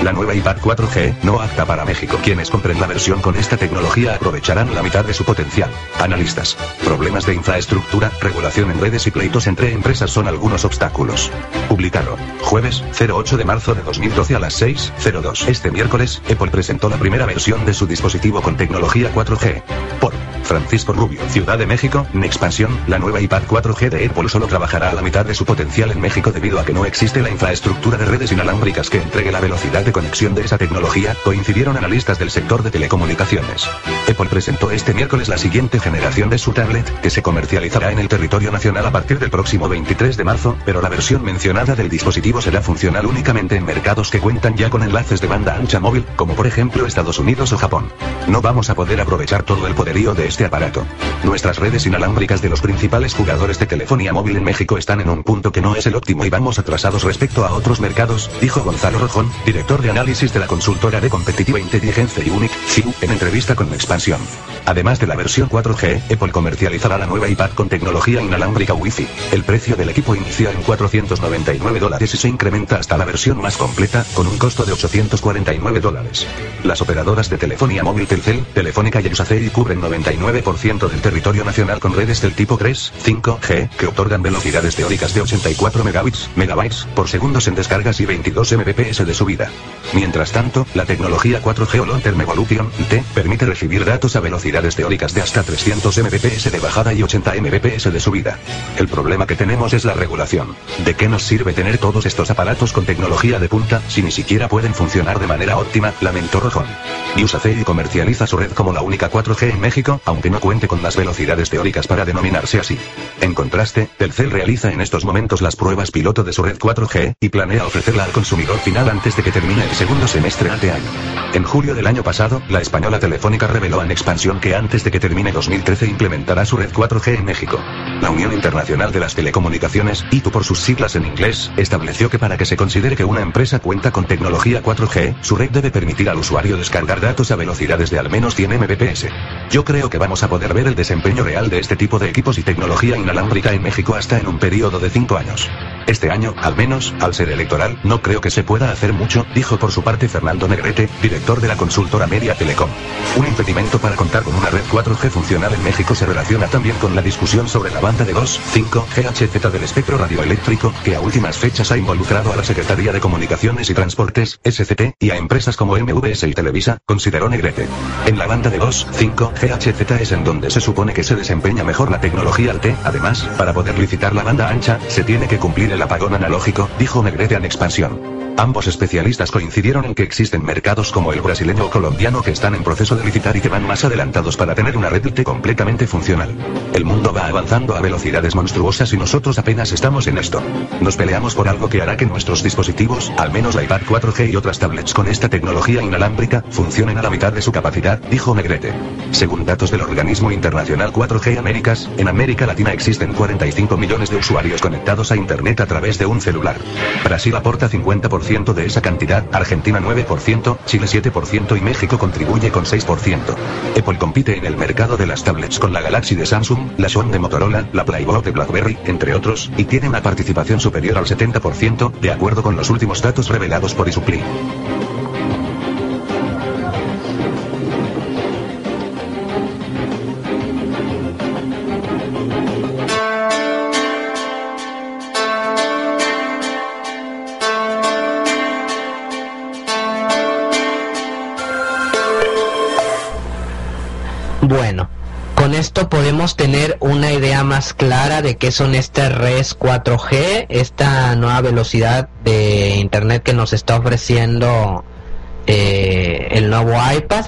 La nueva iPad 4G, no apta para México. Quienes compren la versión con esta tecnología aprovecharán la mitad de su potencial. Analistas. Problemas de infraestructura, regulación en redes y pleitos entre empresas son algunos obstáculos. Publicado. Jueves, 08 de marzo de 2012 a las 6.02. Este miércoles, Apple presentó la primera versión de su dispositivo con tecnología 4G. Por Francisco Rubio, Ciudad de México, en expansión, la nueva iPad 4G de Apple solo trabajará a la mitad de su potencial en México debido a que no existe la infraestructura de redes inalámbricas que entregue la velocidad de conexión de esa tecnología, coincidieron analistas del sector de telecomunicaciones. Apple presentó este miércoles la siguiente generación de su tablet, que se comercializará en el territorio nacional a partir del próximo 23 de marzo, pero la versión mencionada del dispositivo será funcional únicamente en mercados que cuentan ya con enlaces de banda ancha móvil, como por ejemplo Estados Unidos o Japón. No vamos a poder aprovechar todo el poderío de este aparato. Nuestras redes inalámbricas de los principales jugadores de telefonía móvil en México están en un punto que no es el óptimo y vamos atrasados respecto a otros mercados, dijo Gonzalo Rojón, director de análisis de la consultora de competitiva inteligencia Unic, CIU, en entrevista con Expansión. Además de la versión 4G, Apple comercializará la nueva iPad con tecnología inalámbrica Wi-Fi. El precio del equipo inicia en 499 dólares y se incrementa hasta la versión más completa, con un costo de 849 dólares. Las operadoras de telefonía móvil Telcel, Telefónica y Yusacell cubren 99% del territorio nacional con redes del tipo 3, 5G, que otorgan velocidades teóricas de 84 megabits, megabytes por segundos en descargas y 22 mbps de subida. Mientras tanto, la tecnología 4G o Long Term Evolution, T, permite recibir datos a velocidades teóricas de hasta 300 mbps de bajada y 80 mbps de subida. El problema que tenemos es la regulación. ¿De qué nos sirve tener todos estos aparatos con tecnología de punta si ni siquiera pueden funcionar de manera óptima? Lamentó Rojón. Usacell comercializa su red como la única 4G en México, aunque no cuente con las velocidades teóricas para denominarse así. En contraste, Telcel realiza en estos momentos las pruebas piloto de su red 4G, y planea ofrecerla al consumidor final antes de que termine el segundo semestre de año. En julio del año pasado, la española Telefónica reveló en expansión que antes de que termine 2013 implementará su red 4G en México. La Unión Internacional de las Telecomunicaciones, ITU por sus siglas en inglés, estableció que para que se considere que una empresa cuenta con tecnología 4G, su red debe permitir al usuario descargar datos a velocidades de al menos 100 Mbps. Yo creo que vamos a poder ver el desempeño real de este tipo de equipos y tecnología inalámbrica en México hasta en un periodo de 5 años. Este año, al menos, al ser electoral, no creo que se pueda hacer mucho, dijo por su parte Fernando Negrete, director de la consultora Media Telecom. Un impedimento para contar con una red 4G funcional en México se relaciona también con la discusión sobre la banda de 2, 5 GHz del espectro radioeléctrico, que a últimas fechas ha involucrado a la Secretaría de Comunicaciones y Transportes, SCT, y a empresas como MVS y Televisa, consideró Negrete. En la banda de 2, 5 GHz es en donde se supone que se desempeña mejor la tecnología ALTE, además, para poder licitar la banda ancha, se tiene que cumplir el apagón analógico, dijo Negrete en expansión. Ambos especialistas coincidieron en que existen mercados como el brasileño o colombiano que están en proceso de licitar y que van más adelantados para tener una red IT completamente funcional. El mundo va avanzando a velocidades monstruosas y nosotros apenas estamos en esto. Nos peleamos por algo que hará que nuestros dispositivos, al menos la iPad 4G y otras tablets con esta tecnología inalámbrica, funcionen a la mitad de su capacidad, dijo Negrete. Según datos del organismo internacional 4G Américas, en América Latina existen 45 millones de usuarios conectados a Internet a través de un celular. Brasil aporta 50% 10% de esa cantidad, Argentina 9%, Chile 7% y México contribuye con 6%. Apple compite en el mercado de las tablets con la Galaxy de Samsung, la Sony de Motorola, la Playboy de BlackBerry, entre otros, y tiene una participación superior al 70%, de acuerdo con los últimos datos revelados por Isupli. Más clara de qué son estas redes 4G, esta nueva velocidad de internet que nos está ofreciendo eh, el nuevo iPad.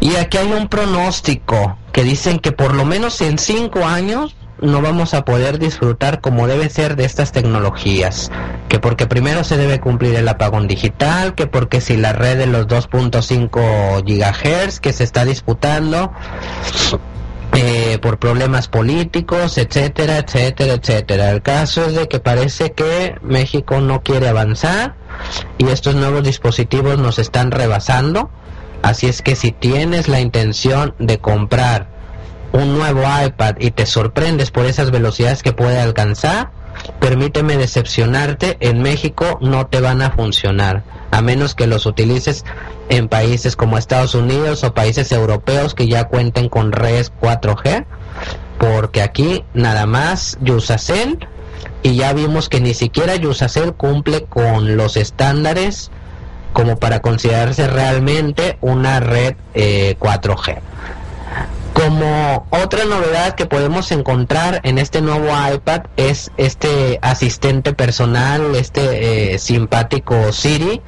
Y aquí hay un pronóstico que dicen que por lo menos en 5 años no vamos a poder disfrutar como debe ser de estas tecnologías. Que porque primero se debe cumplir el apagón digital, que porque si la red de los 2.5 gigahertz que se está disputando eh, por problemas políticos, etcétera, etcétera, etcétera. El caso es de que parece que México no quiere avanzar y estos nuevos dispositivos nos están rebasando. Así es que si tienes la intención de comprar un nuevo iPad y te sorprendes por esas velocidades que puede alcanzar, permíteme decepcionarte, en México no te van a funcionar, a menos que los utilices en países como Estados Unidos o países europeos que ya cuenten con redes 4G, porque aquí nada más Yusacell y ya vimos que ni siquiera Yusacell cumple con los estándares como para considerarse realmente una red eh, 4G. Como otra novedad que podemos encontrar en este nuevo iPad es este asistente personal, este eh, simpático Siri,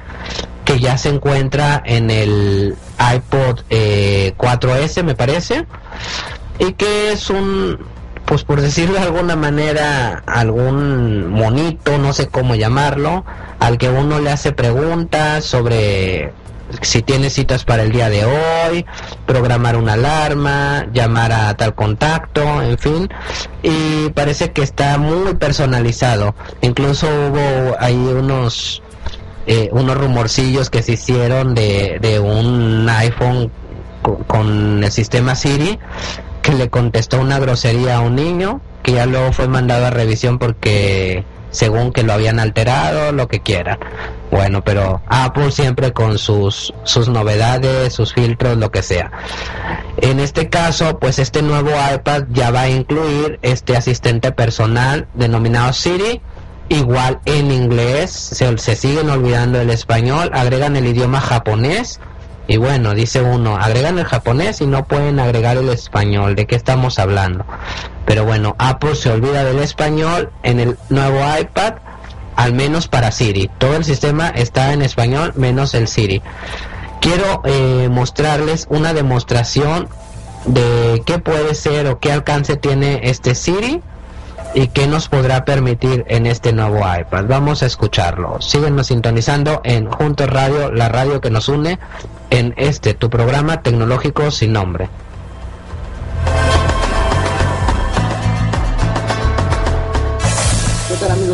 que ya se encuentra en el iPod eh, 4S, me parece, y que es un, pues por decirlo de alguna manera, algún monito, no sé cómo llamarlo, al que uno le hace preguntas sobre si tiene citas para el día de hoy, programar una alarma, llamar a tal contacto, en fin, y parece que está muy personalizado. Incluso hubo ahí unos eh, unos rumorcillos que se hicieron de, de un iPhone con, con el sistema Siri que le contestó una grosería a un niño que ya luego fue mandado a revisión porque según que lo habían alterado, lo que quieran. Bueno, pero Apple siempre con sus, sus novedades, sus filtros, lo que sea. En este caso, pues este nuevo iPad ya va a incluir este asistente personal denominado Siri, igual en inglés, se, se siguen olvidando el español, agregan el idioma japonés. Y bueno, dice uno, agregan el japonés y no pueden agregar el español. ¿De qué estamos hablando? Pero bueno, Apple se olvida del español en el nuevo iPad, al menos para Siri. Todo el sistema está en español menos el Siri. Quiero eh, mostrarles una demostración de qué puede ser o qué alcance tiene este Siri y qué nos podrá permitir en este nuevo iPad. Vamos a escucharlo. Síguenos sintonizando en Juntos Radio, la radio que nos une, en este tu programa tecnológico sin nombre.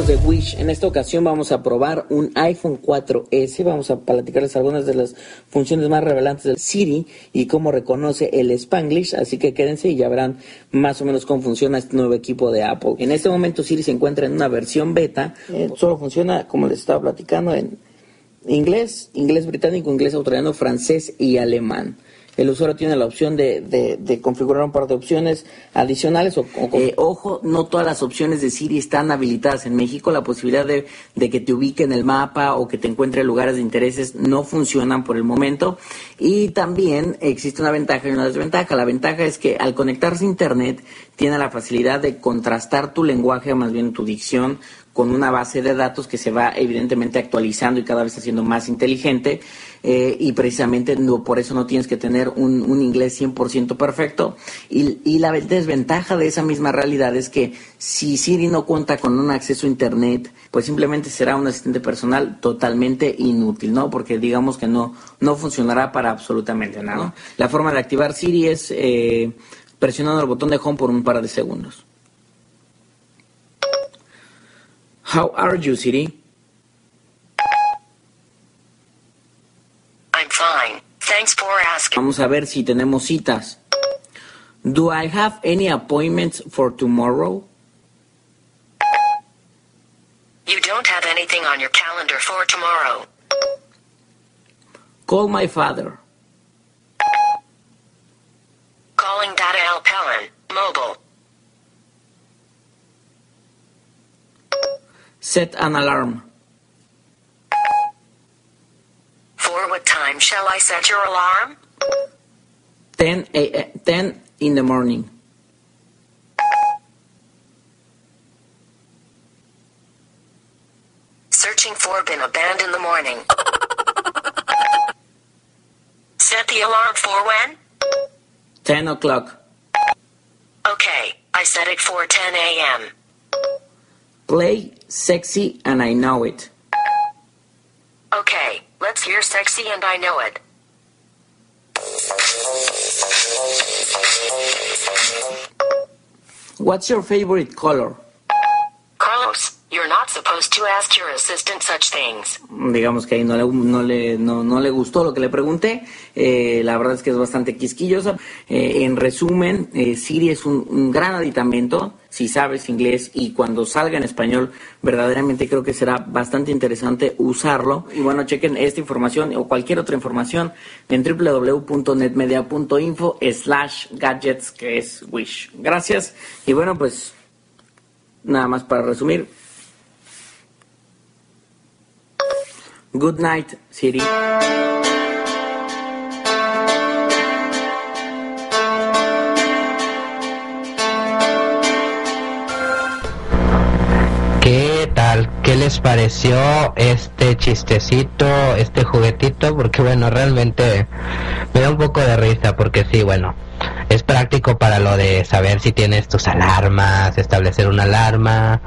De Wish? En esta ocasión vamos a probar un iPhone 4S. Vamos a platicarles algunas de las funciones más relevantes del Siri y cómo reconoce el Spanglish. Así que quédense y ya verán más o menos cómo funciona este nuevo equipo de Apple. En este momento Siri se encuentra en una versión beta. Eh, solo funciona, como les estaba platicando, en inglés, inglés británico, inglés australiano, francés y alemán el usuario tiene la opción de, de, configurar un par de opciones adicionales. O eh, ojo, no todas las opciones de Siri están habilitadas en México. La posibilidad de, de, que te ubique en el mapa o que te encuentre lugares de intereses no funcionan por el momento. Y también existe una ventaja y una desventaja. La ventaja es que al conectarse a Internet tiene la facilidad de contrastar tu lenguaje, más bien tu dicción, con una base de datos que se va evidentemente actualizando y cada vez haciendo más inteligente eh, y precisamente no, por eso no tienes que tener un, un inglés 100% perfecto y, y, la desventaja de esa misma realidad es que si Siri no cuenta con un acceso a internet pues simplemente será un asistente personal totalmente inútil, ¿no? Porque digamos que no, no funcionará para absolutamente nada. La forma de activar Siri es eh, presionando el botón de home por un par de segundos. How are you, Siri? I'm fine. Thanks for asking. Vamos a ver si tenemos citas. Do I have any appointments for tomorrow? You don't have anything on your calendar for tomorrow. Call my father. Calling Data Alpelen, mobile. Set an alarm. For what time shall I set your alarm? 10 a, 10 in the morning. Searching for bin a band in the morning. Set the alarm for when? 10 o'clock. Okay, I set it for 10 a.m. Play sexy and I know it. Okay, let's hear sexy and I know it. What's your favorite color? Carlos, you're not supposed to ask your assistant such things. Digamos que ahí no le, no le, no, no le gustó lo que le pregunté. Eh, la verdad es que es bastante quisquillosa. Eh, en resumen, eh, Siri es un, un gran aditamento si sabes inglés y cuando salga en español, verdaderamente creo que será bastante interesante usarlo. Y bueno, chequen esta información o cualquier otra información en www.netmedia.info slash gadgets, que es Wish. Gracias. Y bueno, pues nada más para resumir. Good night, Siri. ¿Qué tal? ¿Qué les pareció este chistecito, este juguetito? Porque bueno, realmente me da un poco de risa porque sí, bueno, es práctico para lo de saber si tienes tus alarmas, establecer una alarma.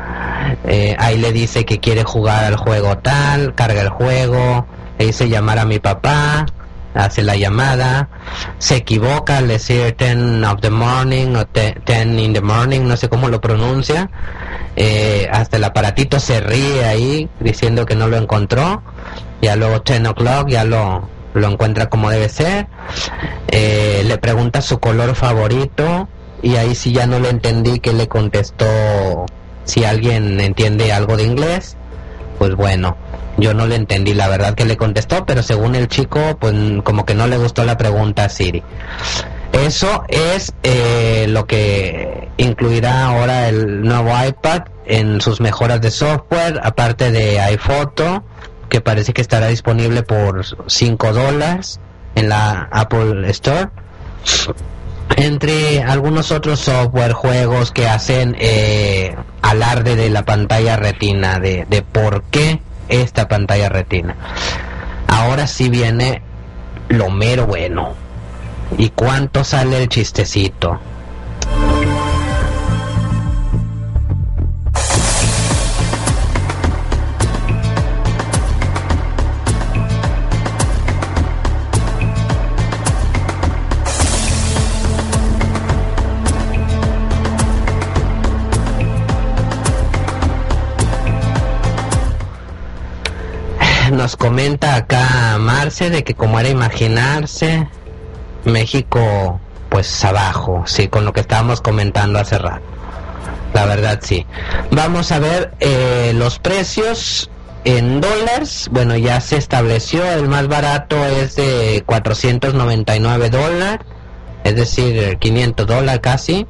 Eh, ahí le dice que quiere jugar al juego tal, carga el juego, le dice llamar a mi papá, hace la llamada, se equivoca al decir 10 of the morning o 10 in the morning, no sé cómo lo pronuncia, eh, hasta el aparatito se ríe ahí diciendo que no lo encontró, ya luego 10 o'clock ya lo, lo encuentra como debe ser, eh, le pregunta su color favorito y ahí sí ya no le entendí que le contestó si alguien entiende algo de inglés, pues bueno, yo no le entendí la verdad que le contestó, pero según el chico, pues como que no le gustó la pregunta a Siri. Eso es eh, lo que incluirá ahora el nuevo iPad en sus mejoras de software, aparte de iPhoto, que parece que estará disponible por 5 dólares en la Apple Store. Entre algunos otros software, juegos que hacen eh, alarde de la pantalla retina, de, de por qué esta pantalla retina. Ahora sí viene lo mero bueno. ¿Y cuánto sale el chistecito? Nos comenta acá Marce de que como era imaginarse, México pues abajo, sí, con lo que estábamos comentando hace rato. La verdad sí. Vamos a ver eh, los precios en dólares. Bueno, ya se estableció, el más barato es de 499 dólares, es decir, 500 dólares casi.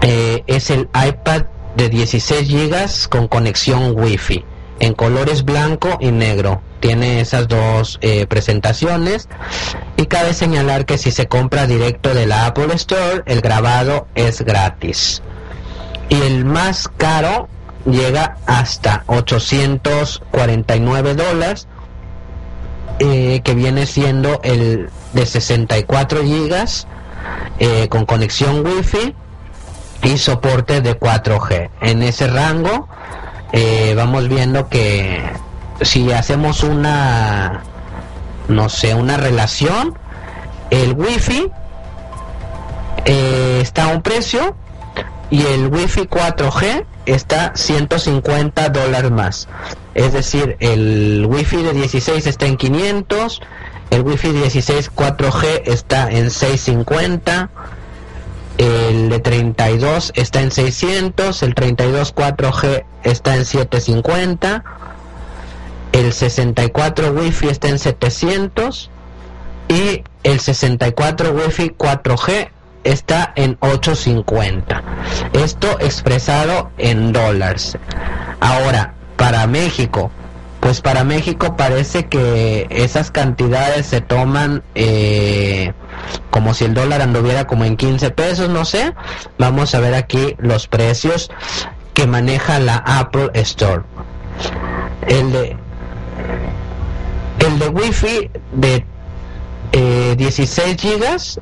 Eh, es el iPad de 16 gigas con conexión Wi-Fi en colores blanco y negro. Tiene esas dos eh, presentaciones y cabe señalar que si se compra directo de la Apple Store, el grabado es gratis. Y el más caro llega hasta 849 dólares, eh, que viene siendo el de 64 gigas eh, con conexión Wi-Fi y soporte de 4G. En ese rango eh, vamos viendo que si hacemos una, no sé, una relación, el wifi eh, está a un precio y el wifi 4G está 150 dólares más. Es decir, el wifi de 16 está en 500, El Wi-Fi 16 4G está en 650. El de 32 está en 600. El 32 4G está en 750. El 64 Wi-Fi está en 700. Y el 64 Wi-Fi 4G está en 850. Esto expresado en dólares. Ahora, para México, pues para México parece que esas cantidades se toman eh, como si el dólar anduviera como en 15 pesos, no sé. Vamos a ver aquí los precios que maneja la Apple Store. El de el Wi-Fi de eh, 16 gigas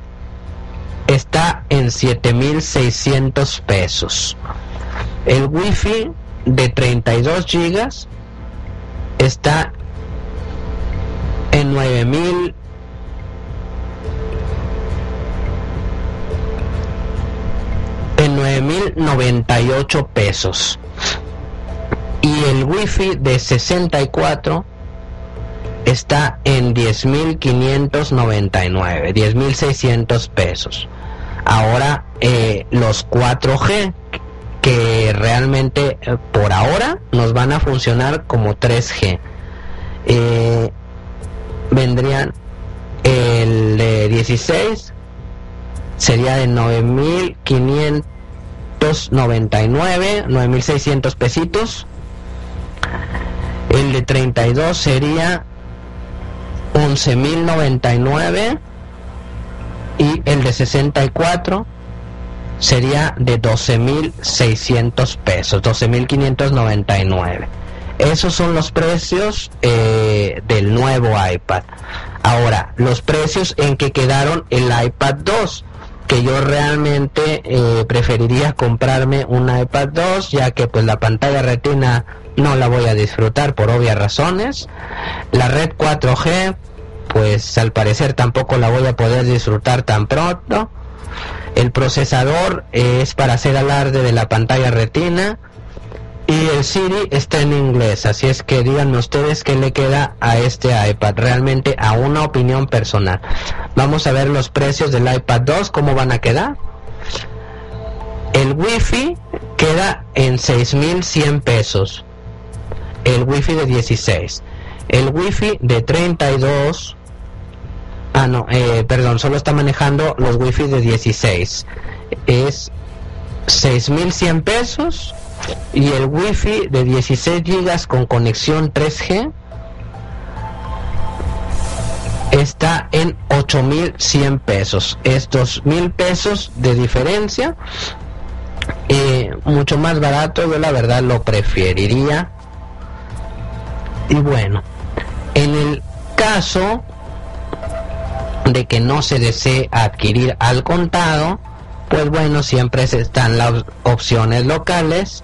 está en 7600 pesos. El Wi-Fi de 32 gigas está en 9000 9098 pesos. Y el Wi-Fi de 64 está en 10.599, 10.600 pesos. Ahora eh, los 4G que realmente eh, por ahora nos van a funcionar como 3G. Eh, vendrían el de 16 sería de 9.599, 9.600 pesitos. El de 32 sería 11.099 y el de 64 sería de 12.600 pesos, 12.599. Esos son los precios eh, del nuevo iPad. Ahora, los precios en que quedaron el iPad 2, que yo realmente eh, preferiría comprarme un iPad 2, ya que pues la pantalla retina no la voy a disfrutar por obvias razones. La red 4G, pues al parecer tampoco la voy a poder disfrutar tan pronto. El procesador es para hacer alarde de la pantalla retina. Y el Siri está en inglés, así es que díganme ustedes qué le queda a este iPad, realmente a una opinión personal. Vamos a ver los precios del iPad 2, cómo van a quedar. El Wi-Fi queda en 6.100 pesos. El Wi-Fi de 16. El Wi-Fi de 32 Ah, no, eh, perdón, solo está manejando los wifi de 16. Es 6.100 pesos y el wifi de 16 gigas con conexión 3G está en 8.100 pesos. Estos mil pesos de diferencia, eh, mucho más barato, yo la verdad lo preferiría. Y bueno, en el caso de que no se desee adquirir al contado, pues bueno, siempre están las opciones locales.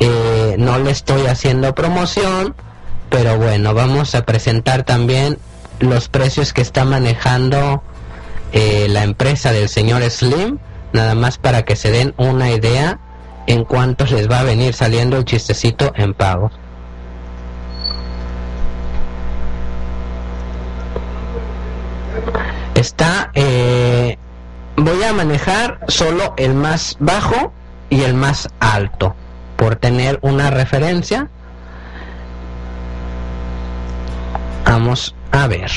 Eh, no le estoy haciendo promoción, pero bueno, vamos a presentar también los precios que está manejando eh, la empresa del señor Slim, nada más para que se den una idea en cuánto les va a venir saliendo el chistecito en pago. está eh, voy a manejar solo el más bajo y el más alto por tener una referencia vamos a ver.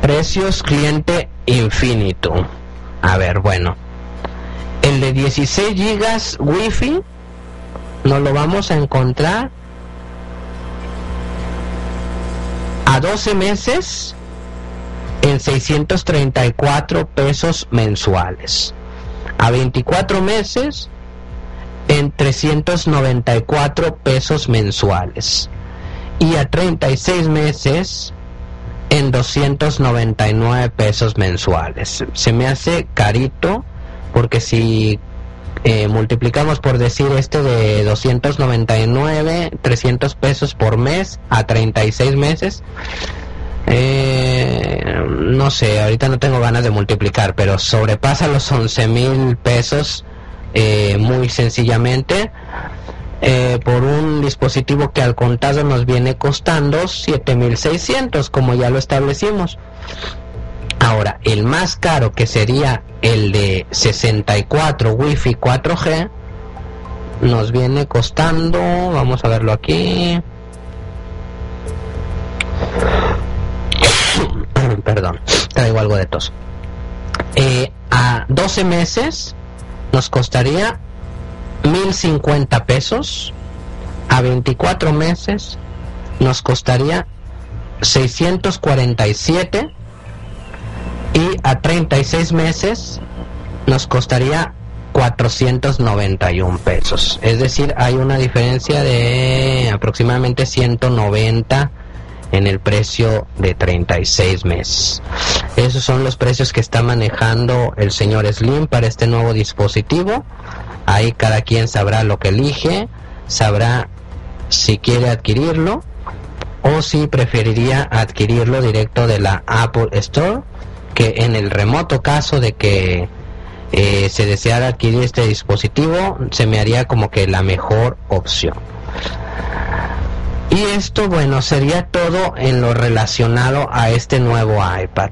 Precios cliente infinito. A ver bueno el de 16 gigas wifi nos lo vamos a encontrar a 12 meses en 634 pesos mensuales. A 24 meses en 394 pesos mensuales. Y a 36 meses en 299 pesos mensuales. Se me hace carito porque si eh, multiplicamos por decir este de 299, 300 pesos por mes a 36 meses. Eh, no sé, ahorita no tengo ganas de multiplicar, pero sobrepasa los 11 mil pesos eh, muy sencillamente. Eh, por un dispositivo que al contado nos viene costando 7600 como ya lo establecimos. Ahora el más caro que sería el de 64 Wi-Fi 4G nos viene costando vamos a verlo aquí perdón. Traigo algo de tos. Eh, a 12 meses nos costaría 1050 pesos. A 24 meses nos costaría 647 y a 36 meses nos costaría 491 pesos. Es decir, hay una diferencia de aproximadamente 190 en el precio de 36 meses. Esos son los precios que está manejando el señor Slim para este nuevo dispositivo. Ahí cada quien sabrá lo que elige, sabrá si quiere adquirirlo o si preferiría adquirirlo directo de la Apple Store, que en el remoto caso de que eh, se deseara adquirir este dispositivo, se me haría como que la mejor opción. Y esto, bueno, sería todo en lo relacionado a este nuevo iPad.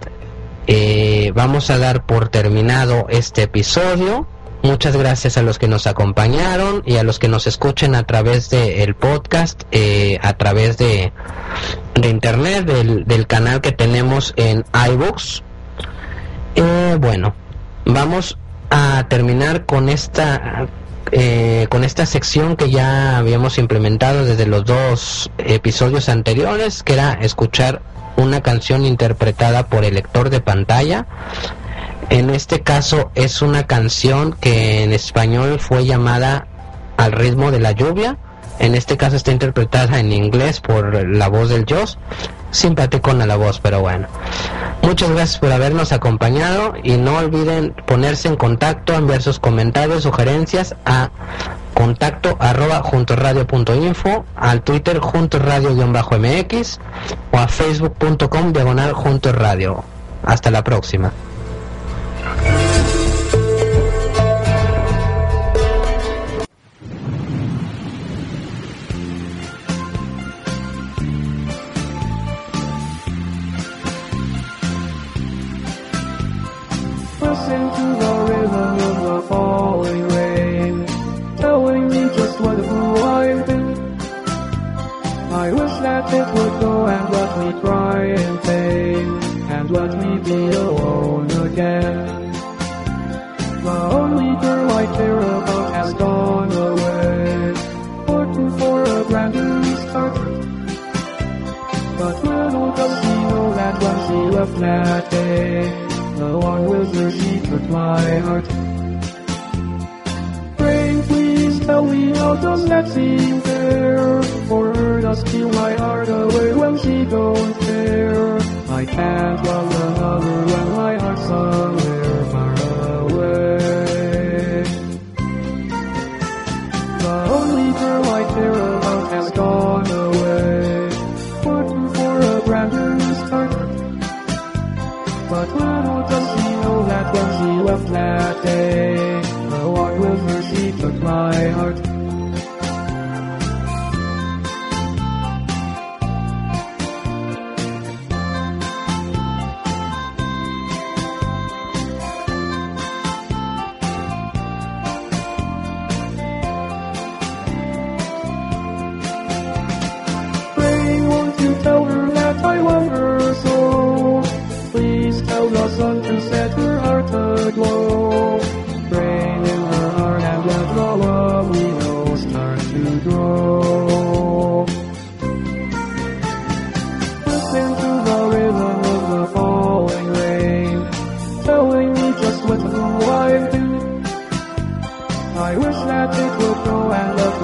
Eh, vamos a dar por terminado este episodio. Muchas gracias a los que nos acompañaron y a los que nos escuchen a través del podcast, eh, a través de, de internet, del, del, canal que tenemos en iBooks. Eh, bueno, vamos a terminar con esta eh, con esta sección que ya habíamos implementado desde los dos episodios anteriores, que era escuchar una canción interpretada por el lector de pantalla. En este caso es una canción que en español fue llamada Al ritmo de la lluvia. En este caso está interpretada en inglés por la voz del Joss. Simpaticona la voz, pero bueno. Muchas gracias por habernos acompañado y no olviden ponerse en contacto, enviar sus comentarios, sugerencias a contacto arroba al Twitter juntoradio-mx o a facebook.com diagonal juntoradio. Hasta la próxima. Be alone again. The only girl I care about has gone away, looking for a brand new start. But little does she know that when she left that day, along with her she took my heart. Rain, please tell me how does that seem fair? For her to steal my heart away when she don't care. I can't love another when my heart's somewhere far away. The only girl I care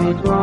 Thank you.